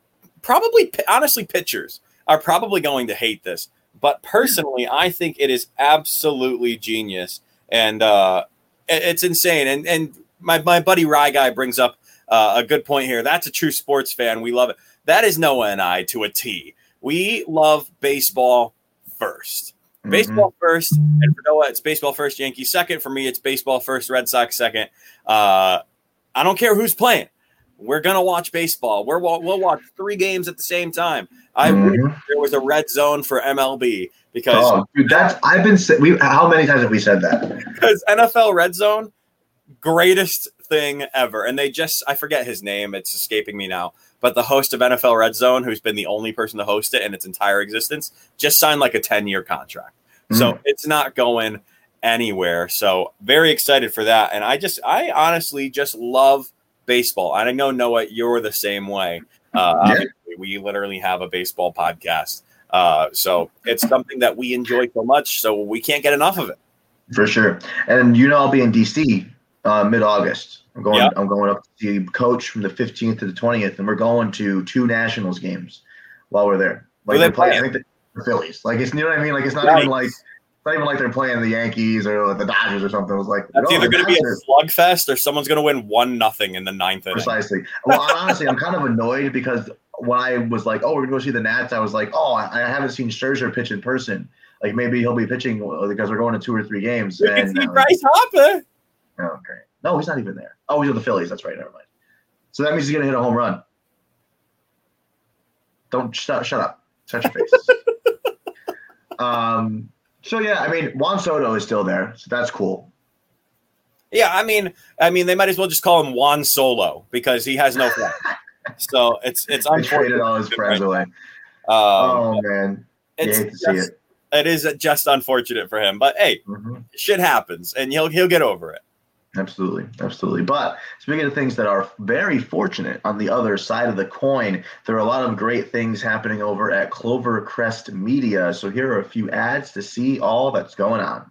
S2: probably, honestly, pitchers are probably going to hate this. But personally, I think it is absolutely genius, and uh, it's insane. And and my my buddy Rye guy brings up uh, a good point here. That's a true sports fan. We love it. That is Noah and I to a T. We love baseball 1st
S1: Mhm.
S2: Baseball first, and for Noah, it's baseball first, Yankees second. For me, it's baseball first, Red Sox second. Uh, I don't care who's playing. We're gonna watch baseball. We're we'll watch three games at the same time. I
S1: Mhm.
S2: there was a red zone for MLB because
S1: Oh, dude, that's I've been. We how many times have we said that?
S2: because NFL Red Zone, greatest thing ever. And they just, I forget his name, it's escaping me now. But the host of NFL Red Zone, who's been the only person to host it in its entire existence, just signed like a 10 year contract. So it's not going anywhere. So very excited for that. And I just, I honestly just love baseball. And I know, Noah, you're the same way. Uh,
S1: Yeah.
S2: we literally have a baseball podcast. Uh, so it's something that we enjoy so much. So we can't get enough of it.
S1: for sure. And you know, I'll be in DC uh, mid August. I'm going.
S2: Yeah.
S1: I'm going up to see coach from the 15th to the 20th, and we're going to two Nationals games while we're there. Like
S2: Who they
S1: they're playing, I think the Phillies. Like it's you know what I mean. Like it's not
S2: Nice.
S1: even like not even like they're playing the Yankees or the Dodgers or something. It was like
S2: That's
S1: oh,
S2: either going to be a slugfest or someone's going to win one nothing in the ninth inning.
S1: Precisely. Well, honestly, I'm kind of annoyed because when I was like, "Oh, we're gonna go see the Nats," I was like, "Oh, I haven't seen Scherzer pitch in person. Like maybe he'll be pitching because we're going to two or three games."
S2: We can see
S1: uh,
S2: Bryce Harper.
S1: Oh, great. No, he's not even there. Oh, he's with the Phillies. That's right. Never mind. So that means he's gonna hit a home run. Don't shut shut up. Shut your face. um. So yeah, I mean Juan Soto is still there, so that's cool.
S2: Yeah, I mean, I mean, they might as well just call him Juan Solo because he has no friends. so it's it's
S1: I traded
S2: unfortunate.
S1: all his friends away.
S2: Um,
S1: oh man, you
S2: it's
S1: hate to see
S2: just,
S1: it.
S2: it is just unfortunate for him, but hey,
S1: Mhm.
S2: shit happens, and he'll he'll get over it.
S1: Absolutely, absolutely. But speaking of things that are very fortunate on the other side of the coin, there are a lot of great things happening over at Clovercrest Media. So here are a few ads to see all that's going on.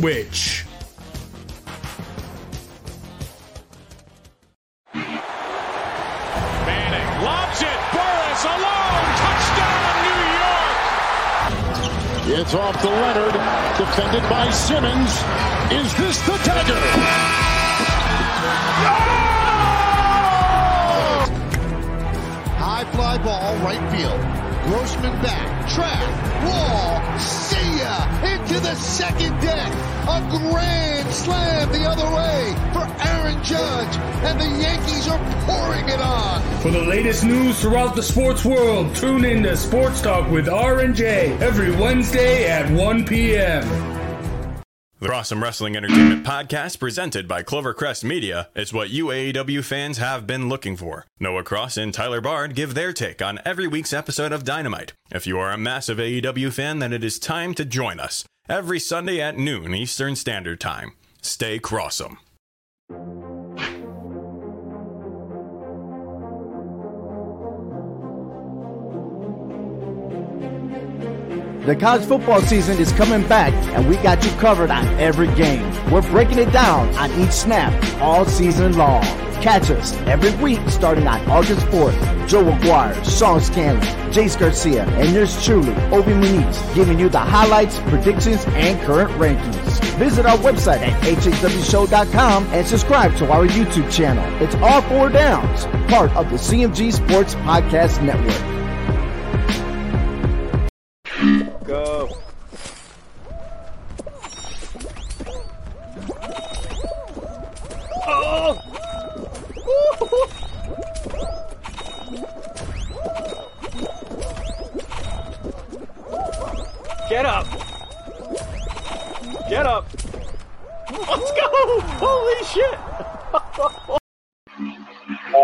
S8: Twitch.
S4: Manning lobs it. Burress alone. Touchdown, New York. It's off to Leonard. Defended by Simmons. Is this the dagger?
S9: High fly ball, right field. Grossman back, track, wall, ya, into the second deck. A grand slam the other way for Aaron Judge, and the Yankees are pouring it on.
S8: For the latest news throughout the sports world, tune in to Sports Talk with R&J every Wednesday at 1 p.m.
S10: The Awesome Wrestling Entertainment Podcast, presented by Clovercrest Media, is what you AEW fans have been looking for. Noah Cross and Tyler Bard give their take on every week's episode of Dynamite. If you are a massive AEW fan, then it is time to join us every Sunday at noon Eastern Standard Time. Stay crossum.
S11: The college football season is coming back, and we got you covered on every game. We're breaking it down on each snap all season long. Catch us every week starting on August 4th. Joe Aguirre, Sean Scanlon, Jace Garcia, and yours truly, Obi Muniz, giving you the highlights, predictions, and current rankings. Visit our website at hhwshow.com and subscribe to our YouTube channel. It's all four downs, part of the CMG Sports Podcast Network.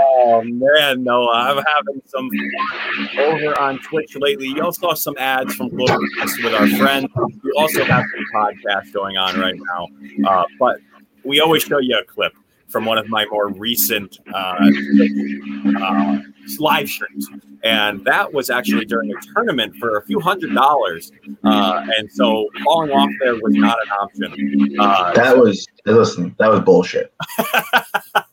S4: Oh
S2: man, Noah, I'm having some over on Twitch lately. You also saw some ads from Clovercrest with our friends. We also have some podcast going on right now, uh, but we always show you a clip from one of my more recent uh, uh, live streams, and that was actually during a tournament for a few hundred dollars. Uh, and so falling off there was not an option. Uh,
S1: That was listen. That was bullshit.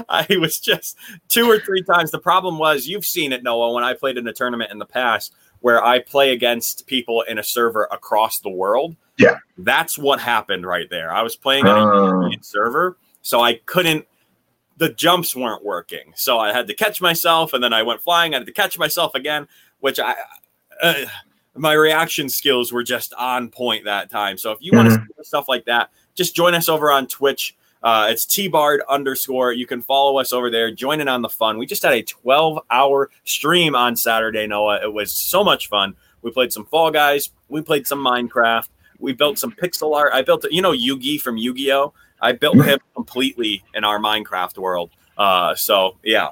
S2: I was just two or three times. The problem was you've seen it, Noah, when I played in a tournament in the past where I play against people in a server across the world.
S1: Yeah.
S2: That's what happened right there. I was playing on
S1: Oh.
S2: a European server, so I couldn't the jumps weren't working. So I had to catch myself and then I went flying. I had to catch myself again, which I uh, my reaction skills were just on point that time. So if you want to see stuff like that, just join us over on Twitch. Uh, it's tbard underscore. You can follow us over there. Join in on the fun. We just had a 12 hour stream on Saturday, Noah. It was so much fun. We played some Fall Guys. We played some Minecraft. We built some pixel art. I built, you know, Yugi from Yu Gi Oh. I built him completely in our Minecraft world. Uh, so yeah,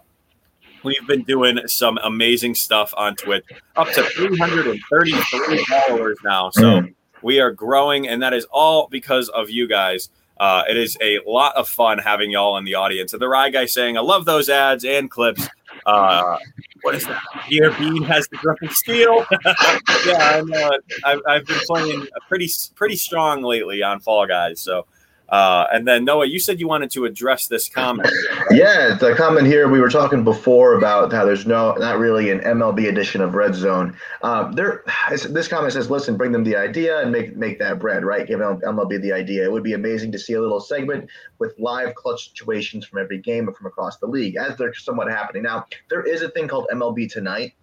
S2: we've been doing some amazing stuff on Twitch. Up to 333 followers now. So we are growing, and that is all because of you guys. Uh, it is a lot of fun having y'all in the audience. And the Rye guy saying, I love those ads and clips. Uh, what is that? Here, Bean has the grip and steel. yeah, I'm, uh, I've, I've been playing pretty pretty strong lately on Fall Guys. So, uh, and then Noah, you said you wanted to address this comment.
S1: Yeah, the comment here we were talking before about how there's no, not really an MLB edition of Red Zone. Um, there, this comment says, "Listen, bring them the idea and make make that bread, right? Give MLB the idea. It would be amazing to see a little segment with live clutch situations from every game and from across the league, as they're somewhat happening now. There is a thing called MLB Tonight,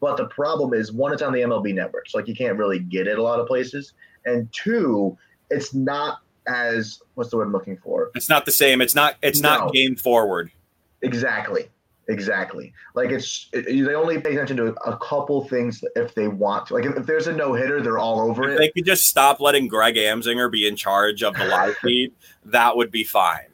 S1: but the problem is one, it's on the MLB network, so like you can't really get it a lot of places, and two, it's not as what's the word I'm looking for?
S2: It's not the same. It's not. It's
S1: No.
S2: not game forward.
S1: Exactly. Exactly. Like it's it, they only pay attention to a couple things if they want to. Like if, if there's a no hitter, they're all over
S2: If
S1: it.
S2: they could just stop letting Greg Amsinger be in charge of the live feed, that would be fine.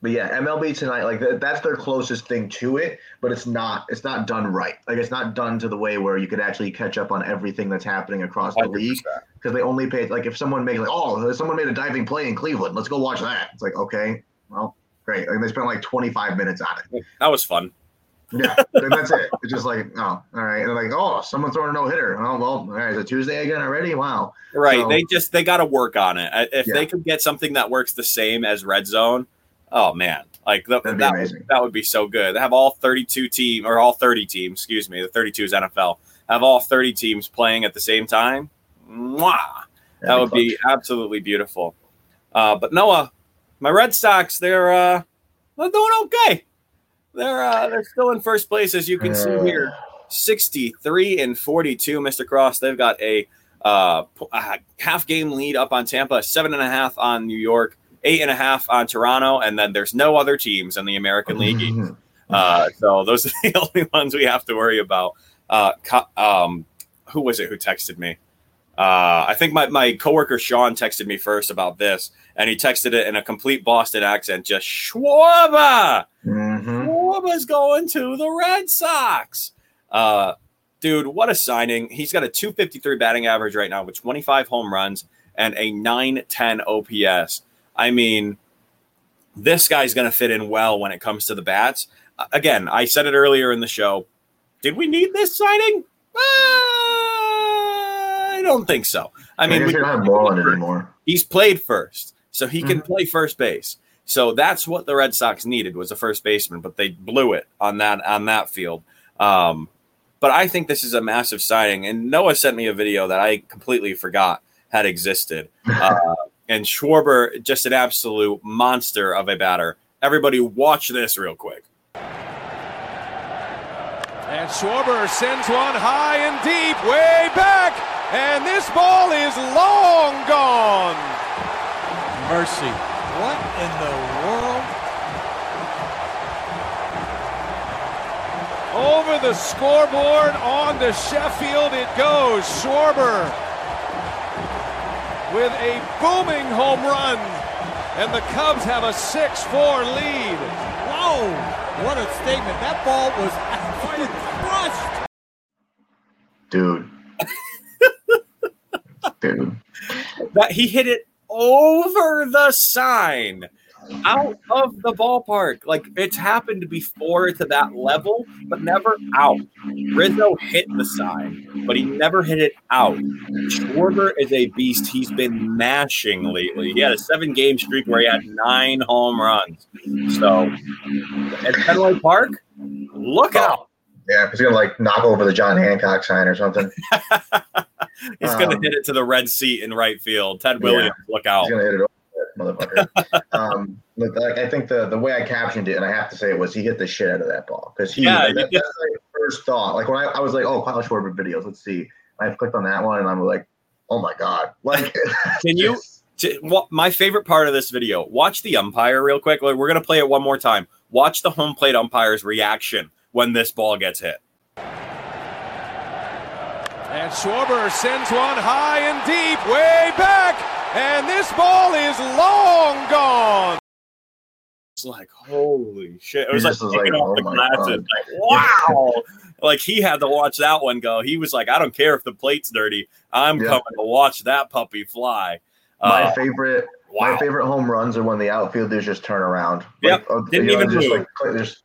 S1: But yeah, MLB tonight, like that, that's their closest thing to it. But it's not. It's not done right. Like it's not done to the way where you could actually catch up on everything that's happening across the league. Because they only pay like if someone makes like oh someone made a diving play in Cleveland, let's go watch that. It's like okay, well great. Like they spent like 25 minutes on it.
S2: That was fun.
S1: Yeah, and that's it. It's just like oh all right, and they're like oh someone throwing a no hitter. Oh well, all right, is it Tuesday again already? Wow.
S2: Right.
S1: So-
S2: they just they got to work on it. If
S1: Yeah.
S2: they could get something that works the same as Red Zone, oh man, like the, that would,
S1: amazing.
S2: that would be so good. Have all 32 team or all 30 teams, excuse me, the 32 is NFL. Have all 30 teams playing at the same time. Mwah! That
S1: That'd
S2: would
S1: be
S2: be absolutely beautiful. Uh, but Noah, my Red Sox, they're uh, they're doing okay. They're uh, they're still in first place as you can see here. 63 and 42, Mr. Cross. They've got a uh, uh, half game lead up on Tampa, seven and a half on New York, eight and a half on Toronto, and then there's no other teams in the American League. East. Uh, so those are the only ones we have to worry about. Uh, um, who was it who texted me? Uh, I think my, my coworker Sean texted me first about this, and he texted it in a complete Boston accent, just Schwarber.
S1: Mhm.
S2: Schwarber's going to the Red Sox. Uh, dude, what a signing! He's got a 253 batting average right now with 25 home runs and a 910 OPS. I mean, this guy's going to fit in well when it comes to the bats. Uh, Again, I said it earlier in the show. Did we need this signing? Uh, I don't think so. I mean,
S1: guess
S2: we-
S1: you're not balling anymore.
S2: he's played first, so he can
S1: Mhm.
S2: play first base. So that's what the Red Sox needed was a first baseman, but they blew it on that on that field. Um, but I think this is a massive signing, and Noah sent me a video that I completely forgot had existed. Uh, and Schwarber, just an absolute monster of a batter. Everybody, watch this real quick.
S12: And Schwarber sends one high and deep, way back, and this ball is long gone.
S13: Mercy. What in the world?
S12: Over the scoreboard, on to Sheffield it goes. Schwarber with a booming home run, and the Cubs have a 6-4 lead.
S13: Whoa! What a statement. That ball was absolutely crushed.
S1: Dude. Dude.
S2: That he hit it over the sign, out of the ballpark. Like it's happened before to that level, but never out. Rizzo hit the sign, but he never hit it out. Schwarber is a beast. He's been mashing lately. He had a seven game streak where he had nine home runs. So at Fenway Park, look out.
S1: Yeah, he's gonna like knock over the John Hancock sign or something.
S2: He's going to
S1: Um,
S2: hit it to the red seat in right field. Ted Williams, look out.
S1: He's gonna hit it motherfucker. um, but like I think the the way I captioned it, and I have to say it was he hit the shit out of that ball because he.
S2: Yeah,
S1: that- that's
S2: did.
S1: my first thought. Like when I, I was like, oh, Kyle Schwarber videos. Let's see. I clicked on that one, and I'm like, oh my god, like.
S2: Can you? t- what- my favorite part of this video. Watch the umpire real quick. Like, We're gonna play it one more time. Watch the home plate umpire's reaction when this ball gets hit.
S12: And Schwarber sends one high and deep, way back, and this ball is long gone.
S2: It's like holy shit! It
S1: He
S2: was like
S1: just
S2: taking
S1: like,
S2: off
S1: oh
S2: the glasses.
S1: God.
S2: Like wow! like he had to watch that one go. He was like, I don't care if the plate's dirty. I'm
S1: Yeah.
S2: coming to watch that puppy fly.
S1: My
S2: Uh,
S1: favorite,
S2: wow.
S1: my favorite home runs are when the outfielders just turn around.
S2: Yep,
S1: oh,
S2: didn't
S1: you know,
S2: even
S1: just
S2: move.
S1: like just.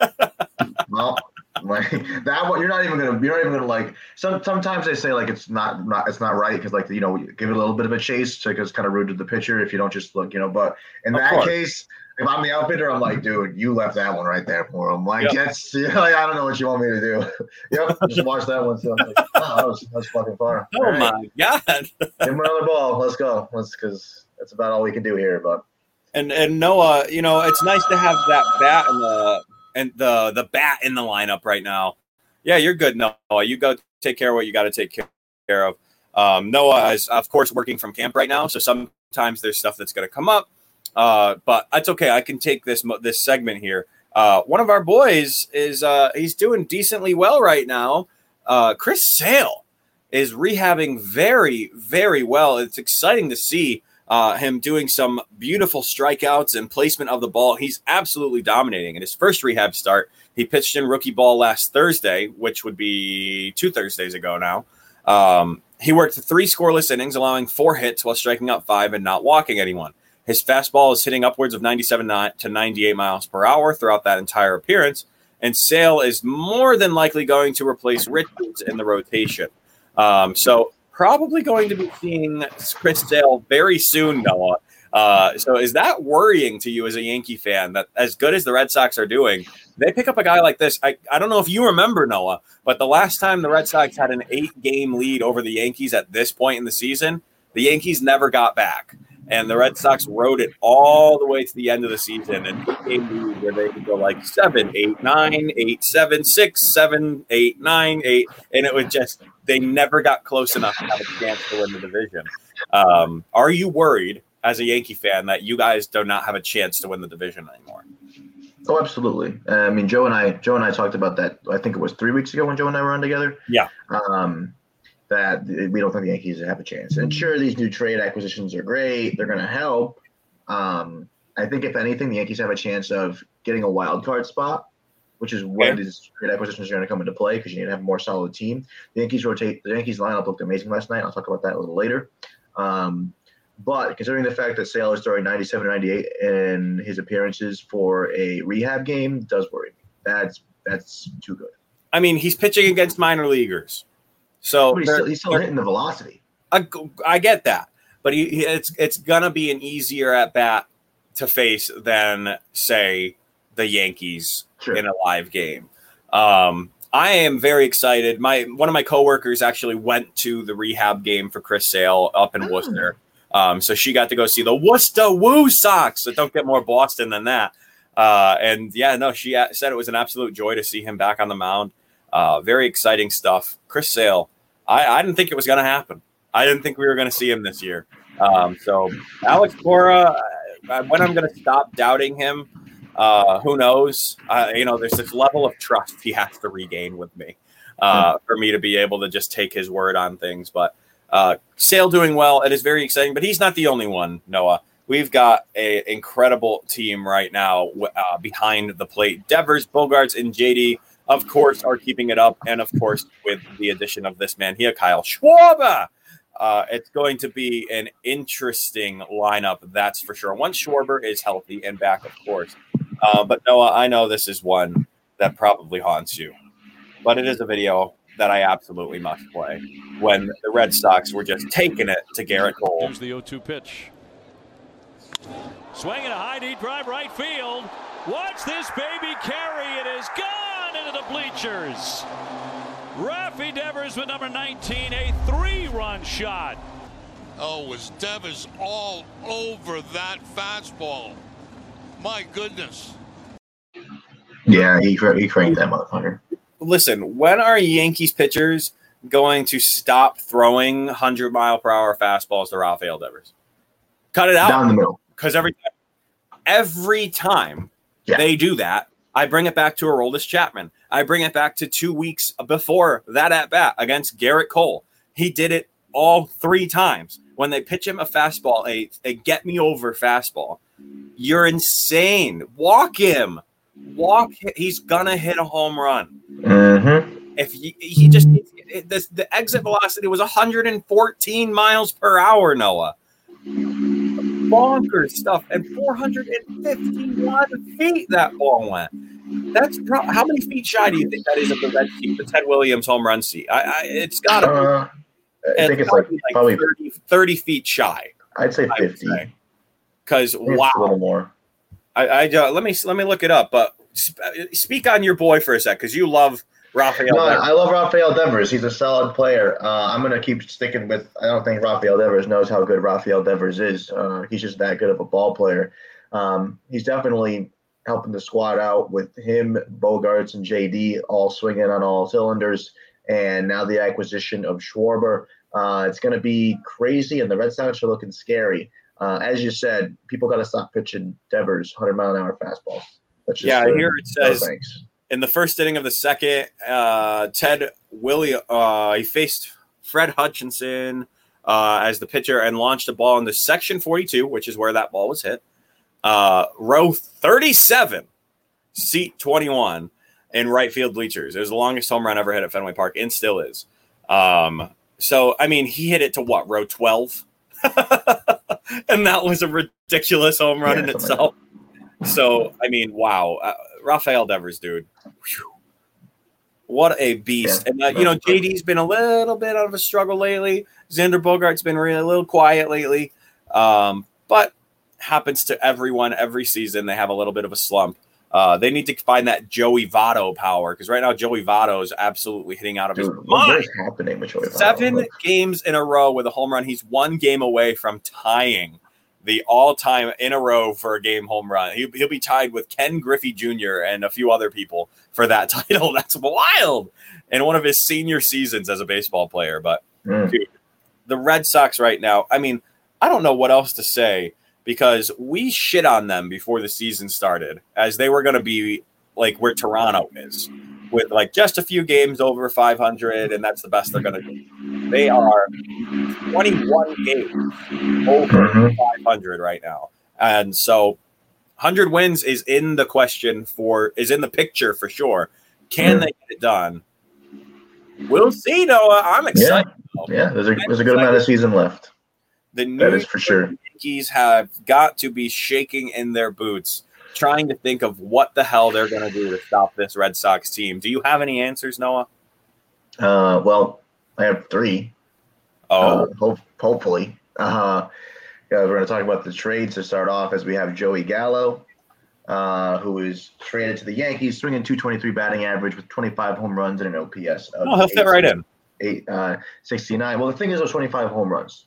S1: well, like that one, you're not even gonna, you're not even gonna like. Some sometimes they say like it's not, not it's not right because like you know give it a little bit of a chase to it's kind of rude to the pitcher if you don't just look, you know. But in
S2: Of
S1: that
S2: course.
S1: case, if I'm the outfitter, I'm like, dude, you left that one right there for him. Like,
S2: Yep.
S1: that's like, I don't know what you want me to do. yep, just watch that one. So I'm like, oh, that was that was fucking far.
S2: oh
S1: right.
S2: my god!
S1: Give him another ball. Let's go. Let's because that's about all we can do here. But
S2: And and Noah, you know, it's nice to have that bat in the and the the bat in the lineup right now. Yeah, you're good, Noah. You go take care of what you got to take care- of. Um, Noah is, of course, working from camp right now, so sometimes there's stuff that's going to come up. Uh, but that's okay. I can take this this segment here Uh, one of our boys is uh, he's doing decently well right now. Uh, Chris Sale is rehabbing very, very well. It's exciting to see uh, him doing some beautiful strikeouts and placement of the ball. He's absolutely dominating. In his first rehab start, he pitched in rookie ball last Thursday, which would be two Thursdays ago now. Um, he worked three scoreless innings, allowing four hits while striking out five and not walking anyone. His fastball is hitting upwards of 97 to 98 miles per hour throughout that entire appearance. And Sale is more than likely going to replace Richards in the rotation. Um, so probably going to be seeing Chris Sale very soon, Noah. Uh, so is that worrying to you as a Yankee fan that as good as the Red Sox are doing, they pick up a guy like this? I, I don't know if you remember, Noah, but the last time the Red Sox had an eight game lead over the Yankees at this point in the season, the Yankees never got back. And the Red Sox rode it all the way to the end of the season and lead where they could go like seven, eight, nine, eight, seven, six, seven, eight, nine, eight. And it was just they never got close enough to have a chance to win the division. Um, are you worried as a Yankee fan that you guys do not have a chance to win the division anymore?
S1: Oh, absolutely. Uh, I mean, Joe and I, Joe and I talked about that. I think it was three weeks ago when Joe and I were on together.
S2: Yeah.
S1: Um, that we don't think the Yankees have a chance. And sure, these new trade acquisitions are great. They're going to help. Um, I think if anything, the Yankees have a chance of getting a wild card spot which is when okay. these trade acquisitions are going to come into play because you need to have a more solid team. The Yankees rotate. The Yankees lineup looked amazing last night. I'll talk about that a little later. Um, but considering the fact that Sale is throwing 97 98 in his appearances for a rehab game, does worry me. That's that's too good.
S2: I mean, he's pitching against minor leaguers, so
S1: he's still, he's still hitting the velocity.
S2: I, I get that, but he, he, it's it's gonna be an easier at bat to face than say the Yankees sure. in a live game. Um, I am very excited. My one of my coworkers actually went to the rehab game for Chris Sale up in oh. Worcester. Um, so she got to go see the Worcester Woo Sox. So don't get more Boston than that. Uh, and yeah, no, she said it was an absolute joy to see him back on the mound. Uh, very exciting stuff. Chris Sale, I, I didn't think it was going to happen. I didn't think we were going to see him this year. Um, so Alex Cora, uh, when I'm going to stop doubting him uh, who knows? Uh, you know, there's this level of trust he has to regain with me uh, hmm. for me to be able to just take his word on things. But uh, Sale doing well. It is very exciting, but he's not the only one, Noah. We've got an incredible team right now uh, behind the plate. Devers, Bogaerts, and JD, of course, are keeping it up. And of course, with the addition of this man here, Kyle Schwarber. Uh, it's going to be an interesting lineup, that's for sure. Once Schwarber is healthy and back, of course, uh, but Noah, I know this is one that probably haunts you, but it is a video that I absolutely must play when the Red Sox were just taking it to Gerrit Cole.
S4: Here's the 0 2 pitch. Swinging a high deep drive right field. Watch this baby carry. It is gone into the bleachers. Rafi Devers with number 19, a three run shot.
S14: Oh, was Devers all over that fastball? My goodness.
S1: Yeah, he, he cranked that motherfucker.
S2: Listen, when are Yankees pitchers going to stop throwing 100 mile per hour fastballs to Rafael Devers? Cut it out.
S1: Down the middle.
S2: Because every, every time yeah. they do that, I bring it back to Aroldis Chapman. I bring it back to two weeks before that at bat against Gerrit Cole. He did it all three times. When they pitch him a fastball, a, a get me over fastball, you're insane. Walk him. Walk. He's gonna hit a home run.
S1: Mm-hmm.
S2: If he, he just the, the exit velocity was 114 miles per hour, Noah. Bonkers stuff, and 451 feet that ball went. That's pro- how many feet shy do you think that is of the red seat, the Ted Williams home run seat? I, I it's got to.
S1: Uh, I think it's like, like probably
S2: 30, 30, feet shy.
S1: I'd say 50. I
S2: because wow,
S1: a little more.
S2: I, I uh, let me let me look it up. But sp- speak on your boy for a sec, because you love Rafael.
S1: No, Devers. I love Rafael Devers. He's a solid player. Uh, I'm gonna keep sticking with. I don't think Rafael Devers knows how good Rafael Devers is. Uh, he's just that good of a ball player. Um, he's definitely helping the squad out with him, Bogaerts, and JD all swinging on all cylinders. And now the acquisition of Schwarber. Uh, it's going to be crazy, and the Red Sox are looking scary uh, as you said, people got to stop pitching Devers 100 mile an hour fastballs.
S2: Yeah,
S1: for-
S2: here it says
S1: thanks.
S2: In the first inning of the second, uh, Ted William uh, he faced Fred Hutchinson uh, as the pitcher and launched a ball into section 42, which is where that ball was hit. Uh, row 37, seat 21 in right field bleachers. It was the longest home run ever hit at Fenway Park and still is. Um, so, I mean, he hit it to what, row 12? and that was a ridiculous home run
S1: Yeah,
S2: in
S1: something like
S2: itself. So, I mean, wow. Uh, Rafael Devers, dude. Whew. What a beast.
S1: Yeah.
S2: And, uh, you know, JD's been a little bit out of a struggle lately. Xander Bogaerts' been really a little quiet lately. Um, but happens to everyone every season. They have a little bit of a slump. Uh, they need to find that Joey Votto power because right now Joey Votto is absolutely hitting out of his
S1: Dude, what
S2: mind.
S1: is happening with Joey Votto?
S2: Seven games in a row with a home run. He's one game away from tying the all-time in a row for a game home run. He, he'll be tied with Ken Griffey Jr. and a few other people for that title. That's wild. In one of his senior seasons as a baseball player, but
S1: Mm.
S2: dude, the Red Sox right now. I mean, I don't know what else to say because we shit on them before the season started, as they were going to be like where Toronto is, with like just a few games over 500, and that's the best they're going to do. They are 21 games over
S1: Mhm.
S2: 500 right now, and so 100 wins is in the question for is in the picture for sure. Can
S1: Mhm.
S2: they get it done? We'll see, Noah. I'm
S1: Yeah,
S2: excited.
S1: yeah. There's a there's a good amount of season left.
S2: The New
S1: That is for sure.
S2: Yankees have got to be shaking in their boots, trying to think of what the hell they're going to do to stop this Red Sox team. Do you have any answers, Noah?
S1: Uh, well, I have three.
S2: Oh,
S1: Uh, hope, hopefully. Uh, yeah, we're going to talk about the trades to start off as we have Joey Gallo, uh, who is traded to the Yankees, swinging 223 batting average with 25 home runs and an OPS. Of
S2: oh, he'll fit right in.
S1: Eight, uh, 69. Well, the thing is, those 25 home runs.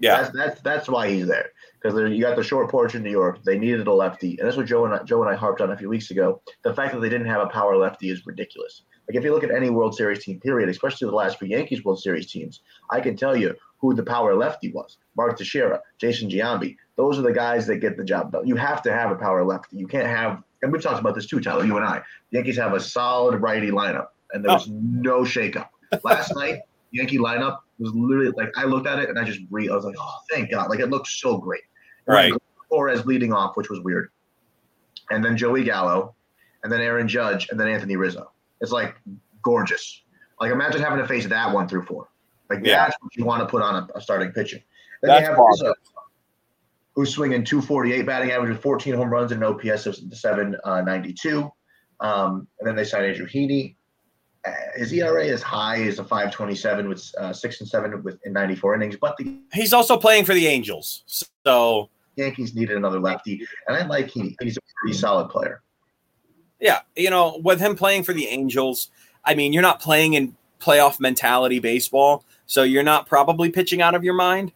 S2: Yeah,
S1: That's that's, that's why he's there because you got the short porch in New York. They needed a lefty, and that's what Joe and I, Joe and I harped on a few weeks ago. The fact that they didn't have a power lefty is ridiculous. Like if you look at any World Series team, period, especially the last few Yankees World Series teams, I can tell you who the power lefty was: Mark Teixeira, Jason Giambi. Those are the guys that get the job done. You have to have a power lefty. You can't have, and we've talked about this too, Tyler. You and I. The Yankees have a solid righty lineup, and there oh. was no shakeup last night. Yankee lineup was literally like I looked at it and I just re I was like, oh, thank God! Like it looked so great.
S2: Right.
S1: Torres leading off, which was weird, and then Joey Gallo, and then Aaron Judge, and then Anthony Rizzo. It's like gorgeous. Like imagine having to face that one through four. Like
S2: Yeah.
S1: that's what you want to put on a, a starting pitcher. Then
S2: That's
S1: you have. Rizzo, who's swinging 248 batting average with 14 home runs and an OPS of 792. Um, and then they signed Andrew Heaney. Uh, his ERA is high as a 527 with uh, six and seven with in 94 innings, but the
S2: he's also playing for the Angels, so
S1: Yankees needed another lefty, and I like Heaney. He's a pretty solid player.
S2: yeah, you know, with him playing for the Angels, I mean, you're not playing in playoff mentality baseball, so you're not probably pitching out of your mind.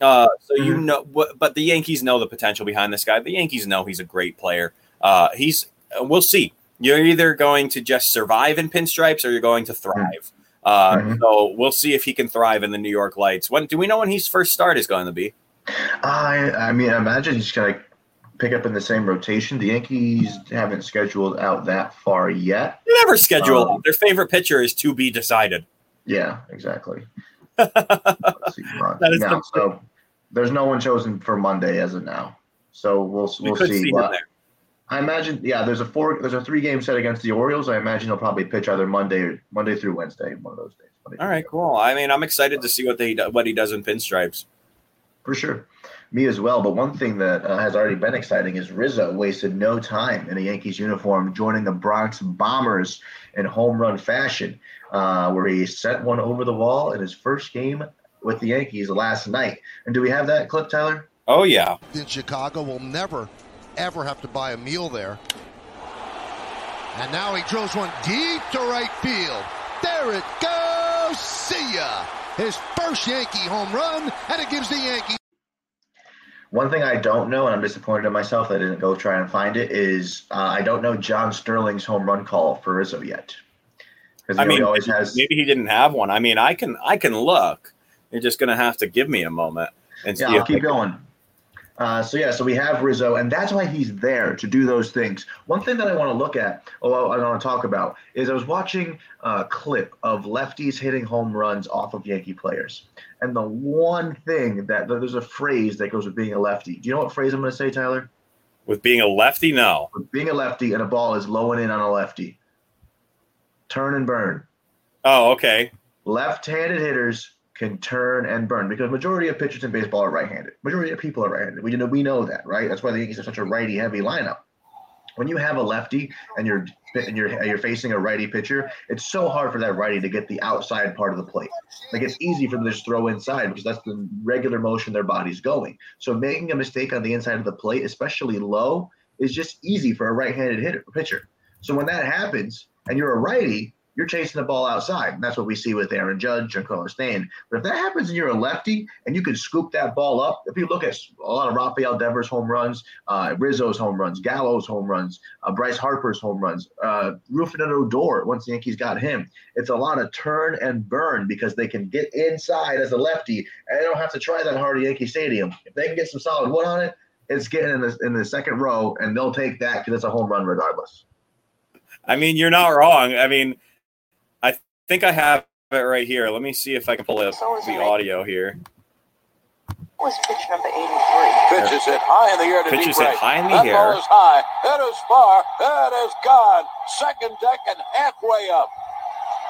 S2: Uh, so you
S1: Mm-hmm.
S2: know, but the Yankees know the potential behind this guy. The Yankees know he's a great player. Uh, he's we'll see. You're either going to just survive in pinstripes or you're going to thrive. Uh,
S1: Mhm.
S2: So we'll see if he can thrive in the New York Lights. When do we know when his first start is going to be?
S1: I I mean, I imagine he's gonna pick up in the same rotation. The Yankees haven't scheduled out that far yet.
S2: They never schedule.
S1: Um,
S2: Their favorite pitcher is to be decided.
S1: Yeah, exactly. Let's see, come on.
S2: That is
S1: Now,
S2: the-
S1: so there's no one chosen for Monday as of now. So we'll
S2: We
S1: we'll see.
S2: see him there.
S1: I imagine, yeah. There's a four. There's a three game set against the Orioles. I imagine he'll probably pitch either Monday or Monday through Wednesday, one of those days. Monday
S2: All right, cool. I mean, I'm excited to see what they what he does in pinstripes.
S1: For sure. Me as well. But one thing that uh, has already been exciting is Rizzo wasted no time in a Yankees uniform, joining the Bronx Bombers in home run fashion, uh, where he sent one over the wall in his first game with the Yankees last night. And do we have that clip, Tyler?
S2: Oh yeah.
S9: in Chicago will never, ever have to buy a meal there. And now he drills one deep to right field. There it goes. See ya. His first Yankee home run, and it gives the Yankees.
S1: One thing I don't know, and I'm disappointed in myself that I didn't go try and find it, is uh, I don't know John Sterling's home run call for Rizzo yet. Because
S2: I mean,
S1: always
S2: maybe,
S1: has.
S2: maybe he didn't have one. I mean, I can I can look. You're just gonna have to give me a moment and see
S1: Yeah, I'll keep
S2: I can-
S1: going. Uh, so yeah, so we have Rizzo, and that's why he's there to do those things. One thing that I want to look at, or I want to talk about, is I was watching a clip of lefties hitting home runs off of Yankee players, and the one thing that there's a phrase that goes with being a lefty. Do you know what phrase I'm going to say, Tyler?
S2: With being a lefty, no.
S1: With being a lefty, and a ball is low and in on a lefty. Turn and burn.
S2: Oh, okay.
S1: Left-handed hitters can turn and burn because majority of pitchers in baseball are right-handed. Majority of people are right-handed. We know we know that, right? That's why the Yankees are such a righty-heavy lineup. When you have a lefty and you're and you're you're facing a righty pitcher, it's so hard for that righty to get the outside part of the plate. Like it's easy for them to just throw inside because that's the regular motion their body's going. So making a mistake on the inside of the plate, especially low, is just easy for a right-handed hitter pitcher. So when that happens and you're a righty, you're chasing the ball outside. And that's what we see with Aaron Judge and Carlos Stan. But if that happens and you're a lefty and you can scoop that ball up, if you look at a lot of Rafael Devers home runs, uh, Rizzo's home runs, Gallo's home runs, uh, Bryce Harper's home runs, uh, Rougned Odor, once the Yankees got him, it's a lot of turn and burn because they can get inside as a lefty and they don't have to try that hard at Yankee Stadium. If they can get some solid wood on it, it's getting in the, in the second row and they'll take that because it's a home run regardless.
S2: I mean, you're not wrong. I mean, think I have it right here. Let me see if I can pull up the audio here.
S15: Was pitch number 83.
S14: Pitch is hit high in the air to
S2: Pitch
S14: deep
S2: is hit
S14: right.
S2: high in the
S14: that
S2: air.
S14: ball is high. It is far. It is gone. Second deck and halfway up.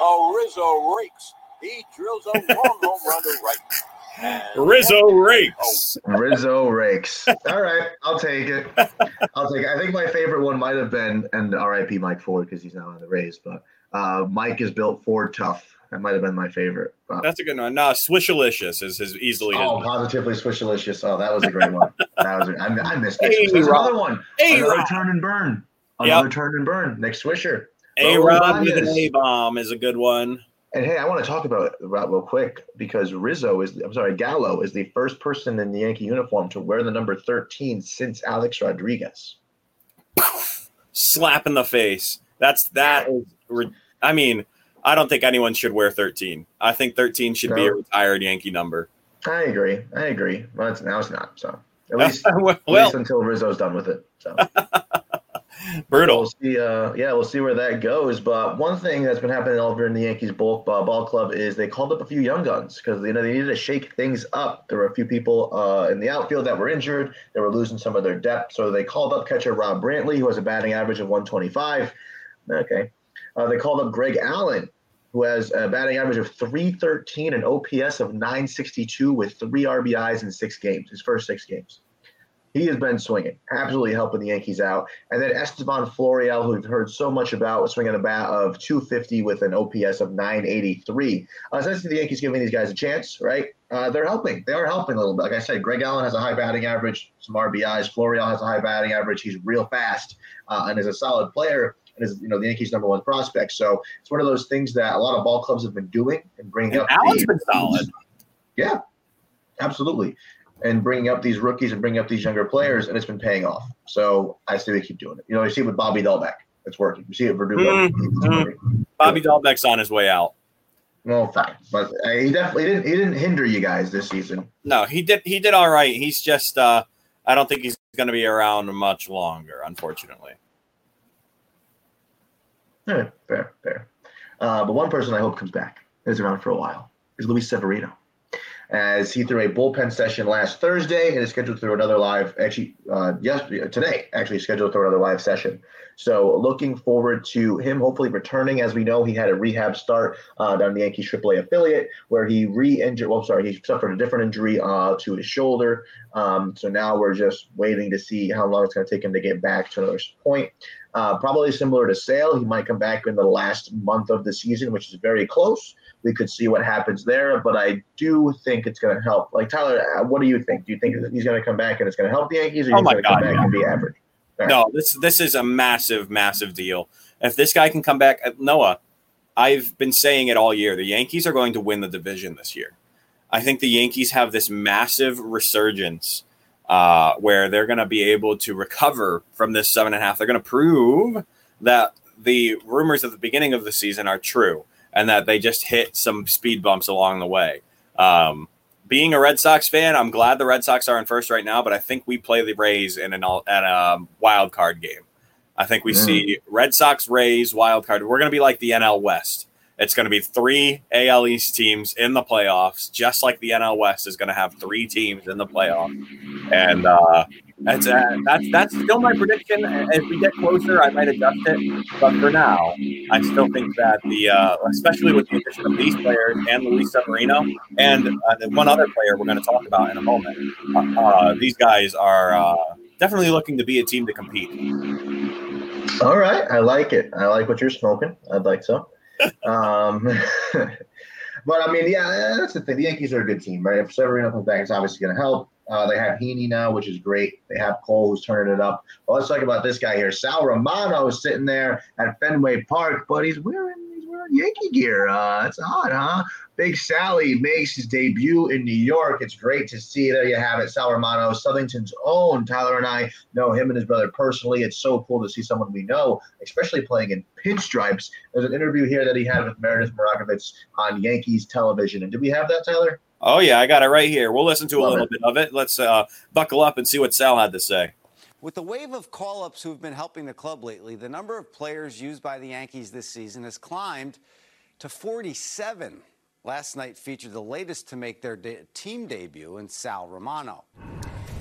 S14: Oh, Rizzo rakes. He drills a long home run to right.
S2: Rizzo rakes. Oh.
S1: Rizzo rakes. All right, I'll take it. I'll take it. I think my favorite one might have been, and R.I.P. Mike Ford because he's now on the Rays, but uh, Mike is built Ford tough. That might have been my favorite. But,
S2: That's a good one. No, Swishalicious is his easily his.
S1: oh, positively swishalicious. Oh, that was a great one. That was. A, I, I missed it.
S2: Hey,
S1: There's
S2: Rob.
S1: another one.
S2: Hey,
S1: another
S2: Rob.
S1: turn and burn.
S2: Yep.
S1: Another turn and burn. Nick Swisher.
S2: A
S1: Raul
S2: Rod with an A bomb is a good one.
S1: And hey, I want to talk about it real real quick because Rizzo is, I'm sorry, Gallo is the first person in the Yankee uniform to wear the number 13 since Alex Rodriguez.
S2: Slap in the face. That's that is. I mean, I don't think anyone should wear 13. I think 13 should be a retired Yankee number.
S1: I agree. I agree. Well, it's, now it's not. So at least,
S2: well,
S1: at least until Rizzo's done with it. So
S2: brutal.
S1: we'll see. Uh, yeah, we'll see where that goes. But one thing that's been happening over in the Yankees ball, uh, ball club is they called up a few young guns because you know they needed to shake things up. There were a few people uh, in the outfield that were injured. They were losing some of their depth, so they called up catcher Rob Brantley, who has a batting average of 125. Okay, uh, they called up Greg Allen, who has a batting average of 313 and OPS of 962 with three RBIs in six games, his first six games. He has been swinging, absolutely helping the Yankees out. And then Estevan Florial, who we've heard so much about, was swinging a bat of 250 with an OPS of 983. Uh, essentially, the Yankees giving these guys a chance, right? Uh, they're helping. They are helping a little bit. Like I said, Greg Allen has a high batting average, some RBIs. Florial has a high batting average. He's real fast uh, and is a solid player and is you know the Yankees' number one prospect. So it's one of those things that a lot of ball clubs have been doing and bringing
S2: And
S1: up.
S2: Allen's
S1: the-
S2: been solid.
S1: Yeah, absolutely. And bringing up these rookies and bringing up these younger players, and it's been paying off. So I say we keep doing it. You know, you see it with Bobby Dalbec. It's working. You see it with Verdugo. It's working.
S2: Bobby Dalbec's on his way out.
S1: Well, fine, but uh, he definitely didn't. He didn't hinder you guys this season.
S2: No, he did. He did all right. He's just. uh I don't think he's going to be around much longer, unfortunately.
S1: Yeah, fair, fair. Uh, but one person I hope comes back and is around for a while is Luis Severino, as he threw a bullpen session last Thursday and is scheduled through another live. Actually, uh, yesterday, today, actually scheduled through another live session. So looking forward to him hopefully returning. As we know, he had a rehab start uh, down the Yankees AAA affiliate where he re-injured. Well, sorry, he suffered a different injury uh, to his shoulder. Um, so now we're just waiting to see how long it's going to take him to get back to another point. Uh, probably similar to Sale, he might come back in the last month of the season, which is very close. We could see what happens there, but I do think it's going to help. Like Tyler, uh, what do you think? Do you think that he's going to come back and it's going to help the Yankees, or
S2: Oh
S1: he's
S2: my
S1: going to come back
S2: no.
S1: and be average? Right.
S2: No, this this is a massive, massive deal. If this guy can come back, uh, Noah, I've been saying it all year. The Yankees are going to win the division this year. I think the Yankees have this massive resurgence uh, where they're going to be able to recover from this seven and a half. They're going to prove that the rumors at the beginning of the season are true and that they just hit some speed bumps along the way. Um, being a Red Sox fan, I'm glad the Red Sox are in first right now, but I think we play the Rays in an al- at a wild card game. I think we
S1: Mm.
S2: see Red Sox Rays wild card. We're going to be like the NL West. It's going to be three AL East teams in the playoffs, just like the NL West is going to have three teams in the playoffs. And uh, that's uh, that's that's still my prediction. As we get closer, I might adjust it, but for now, I still think that the uh, especially with the addition of these players and Luis Severino and uh, the one other player we're going to talk about in a moment, uh, uh, these guys are definitely looking to be a team to compete.
S1: All right, I like it. I like what you're smoking. I'd like so. Um, but I mean, yeah, that's the thing. The Yankees are a good team, right? If Severino comes back, it's obviously going to help. Uh, they have Heaney now, which is great. They have Cole, who's turning it up. Well, let's talk about this guy here. Sal Romano is sitting there at Fenway Park, but he's wearing Yankee gear. Uh, that's odd, huh? Big Sally makes his debut in New York. It's great to see. There you have it. Sal Romano, Southington's own. Tyler and I know him and his brother personally. It's so cool to see someone we know, especially playing in pinstripes. There's an interview here that he had with Meredith Marakovits on Yankees television. And did we have that, Tyler?
S2: Oh yeah, I got it right here. We'll listen to a little
S1: it.
S2: bit of it. Let's uh, buckle up and see what Sal had to say.
S16: With the wave of call ups who've been helping the club lately, the number of players used by the Yankees this season has climbed to 47. Last night featured the latest to make their de- team debut in Sal Romano.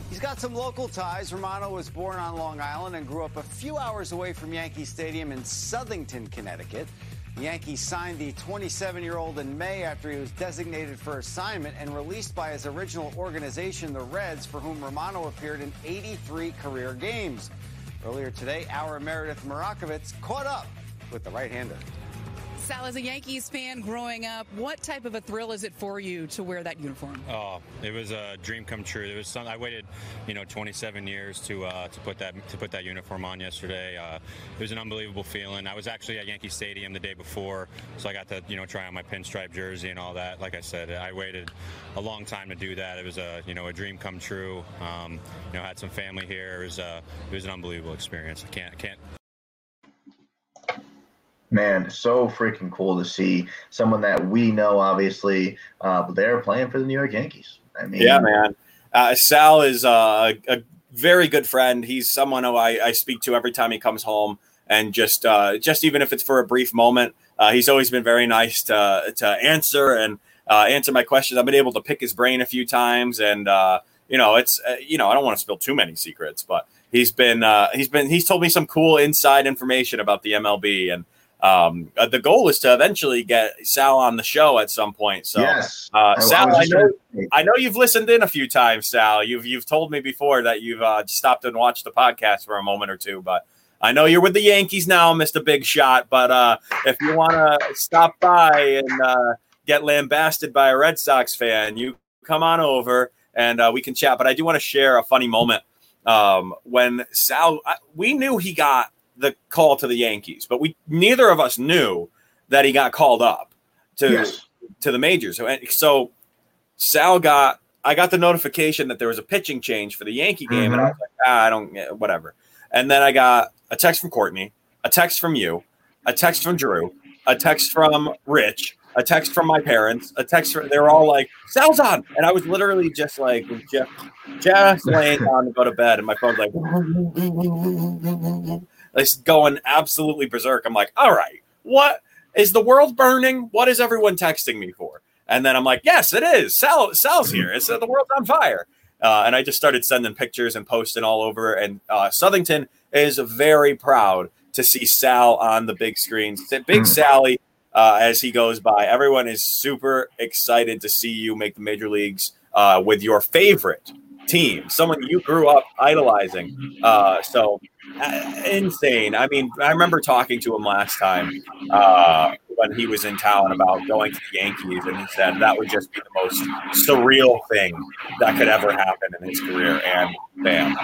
S16: He's got some local ties. Romano was born on Long Island and grew up a few hours away from Yankee Stadium in Southington, Connecticut. Yankees signed the 27 year old in May after he was designated for assignment and released by his original organization, the Reds, for whom Romano appeared in 83 career games. Earlier today, our Meredith Marakovits caught up with the right hander.
S17: Sal, as a Yankees fan growing up, what type of a thrill is it for you to wear that uniform?
S18: Oh, it was a dream come true. It was some, I waited, you know, 27 years to uh, to put that to put that uniform on yesterday. Uh, it was an unbelievable feeling. I was actually at Yankee Stadium the day before, so I got to you know try on my pinstripe jersey and all that. Like I said, I waited a long time to do that. It was a you know a dream come true. Um, you know, had some family here. It was uh, it was an unbelievable experience. I can't can't
S1: Man, so freaking cool to see someone that we know, obviously, uh, but they're playing for the New York Yankees. I mean,
S2: Yeah, man. Uh, Sal is uh, a very good friend. He's someone who I, I speak to every time he comes home, and just uh, just even if it's for a brief moment, uh, he's always been very nice to to answer and answer my questions. I've been able to pick his brain a few times, and you know, it's you know, I don't want to spill too many secrets, but he's been he's been he's told me some cool inside information about the MLB and. Um, uh, the goal is to eventually get Sal on the show at some point. So,
S1: Yes.
S2: uh,
S1: I- I
S2: Sal, I know, I know you've listened in a few times, Sal. You've you've told me before that you've uh, stopped and watched the podcast for a moment or two, but I know you're with the Yankees now, Mister Big Shot. But uh, if you want to stop by and uh, get lambasted by a Red Sox fan, you come on over and uh, we can chat. But I do want to share a funny moment um, when Sal. I, we knew he got the call to the Yankees, but we neither of us knew that he got called up to
S1: Yes.
S2: to the majors. So, so Sal got I got the notification that there was a pitching change for the Yankee game, and I was like, ah, I don't, whatever. And then I got a text from Courtney, a text from you, a text from Drew, a text from Rich, a text from my parents, a text from, they were all like, Sal's on. And I was literally just like, just, just laying down to go to bed. And my phone's like, it's going absolutely berserk. I'm like, all right, what is the world burning? What is everyone texting me for? And then I'm like, yes, it is. Sal, Sal's here. It's uh, the world's on fire. Uh, and I just started sending pictures and posting all over. And uh, Southington is very proud to see Sal on the big screen. Big Sally, uh, as he goes by. Everyone is super excited to see you make the major leagues uh, with your favorite team, someone you grew up idolizing. Uh, so insane. I mean, I remember talking to him last time uh, when he was in town about going to the Yankees, and he said that would just be the most surreal thing that could ever happen in his career. And bam,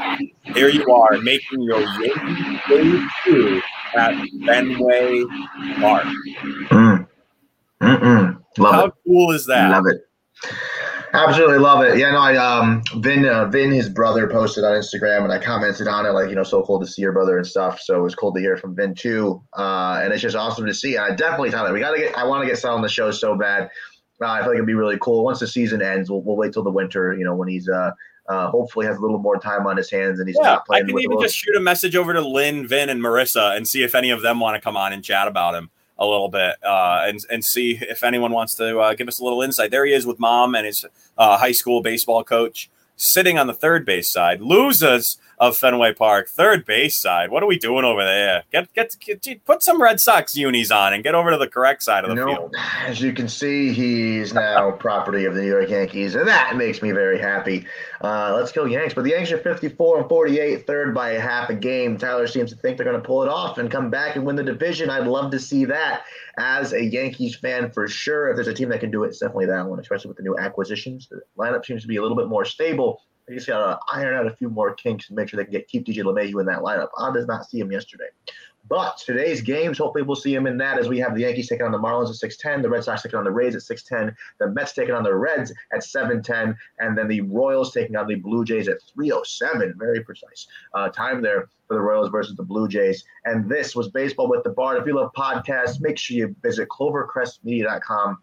S2: here you are making your Yankee debut at Fenway Park.
S1: Mm. Love
S2: How
S1: it.
S2: cool is that?
S1: Love it. Absolutely love it. Yeah, no, I um Vin uh, Vin his brother posted on Instagram and I commented on it like you know so cool to see your brother and stuff. So it was cool to hear from Vin too. Uh, and it's just awesome to see. I definitely thought that we gotta get. I want to get Sal on the show so bad. Uh, I feel like it'd be really cool. Once the season ends, we'll, we'll wait till the winter. You know, when he's uh, uh, hopefully has a little more time on his hands and he's
S2: Yeah,
S1: not playing.
S2: I can
S1: with
S2: even just shoot a message over to Lynn, Vin, and Marissa and see if any of them want to come on and chat about him a little bit uh, and and see if anyone wants to uh, give us a little insight. There he is with mom and his uh, high school baseball coach sitting on the third base side. Losers of Fenway Park, third base side. What are we doing over there? Get get, get put some Red Sox unis on and get over to the correct side of the
S1: No,
S2: field.
S1: as you can see, he's now property of the New York Yankees, and that makes me very happy. Uh, let's go Yanks. But the Yanks are 54 and 48, third by a half a game. Tyler seems to think they're going to pull it off and come back and win the division. I'd love to see that as a Yankees fan for sure. If there's a team that can do it, it's definitely that one, especially with the new acquisitions. The lineup seems to be a little bit more stable. They just got to iron out a few more kinks and make sure they can get keep DJ LeMahieu in that lineup. I did not see him yesterday. But today's games, hopefully we'll see him in that as we have the Yankees taking on the Marlins at 6'10, the Red Sox taking on the Rays at 6'10, the Mets taking on the Reds at 7'10, and then the Royals taking on the Blue Jays at 307. Very precise uh, time there for the Royals versus the Blue Jays. And this was Baseball with the Bard. If you love podcasts, make sure you visit clovercrestmedia.com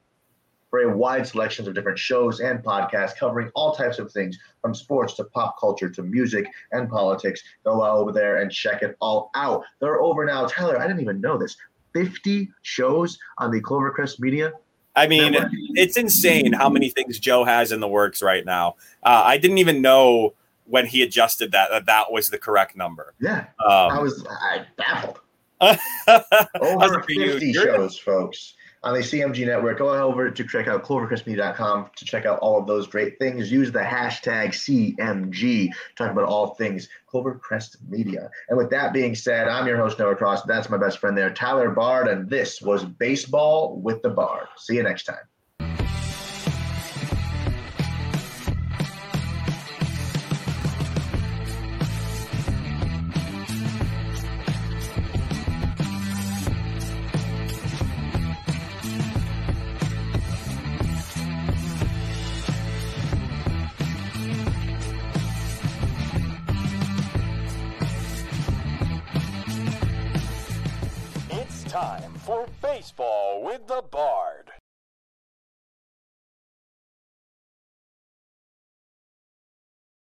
S1: for a wide selection of different shows and podcasts covering all types of things from sports to pop culture to music and politics. Go out over there and check it all out. They're over now. Tyler, I didn't even know this. 50 shows on the Clovercrest Media.
S2: I mean, it's insane how many things Joe has in the works right now. Uh, I didn't even know when he adjusted that that that was the correct number.
S1: Yeah.
S2: Um,
S1: I was I baffled. Over
S2: it for
S1: 50
S2: You're-
S1: shows, folks, on the CMG network. Go over to check out clovercrestmedia.com to check out all of those great things. Use the hashtag CMG. Talk about all things Clovercrest Media. And with that being said, I'm your host, Noah Cross. That's my best friend there, Tyler Bard. And this was Baseball with the Bard. See you next time.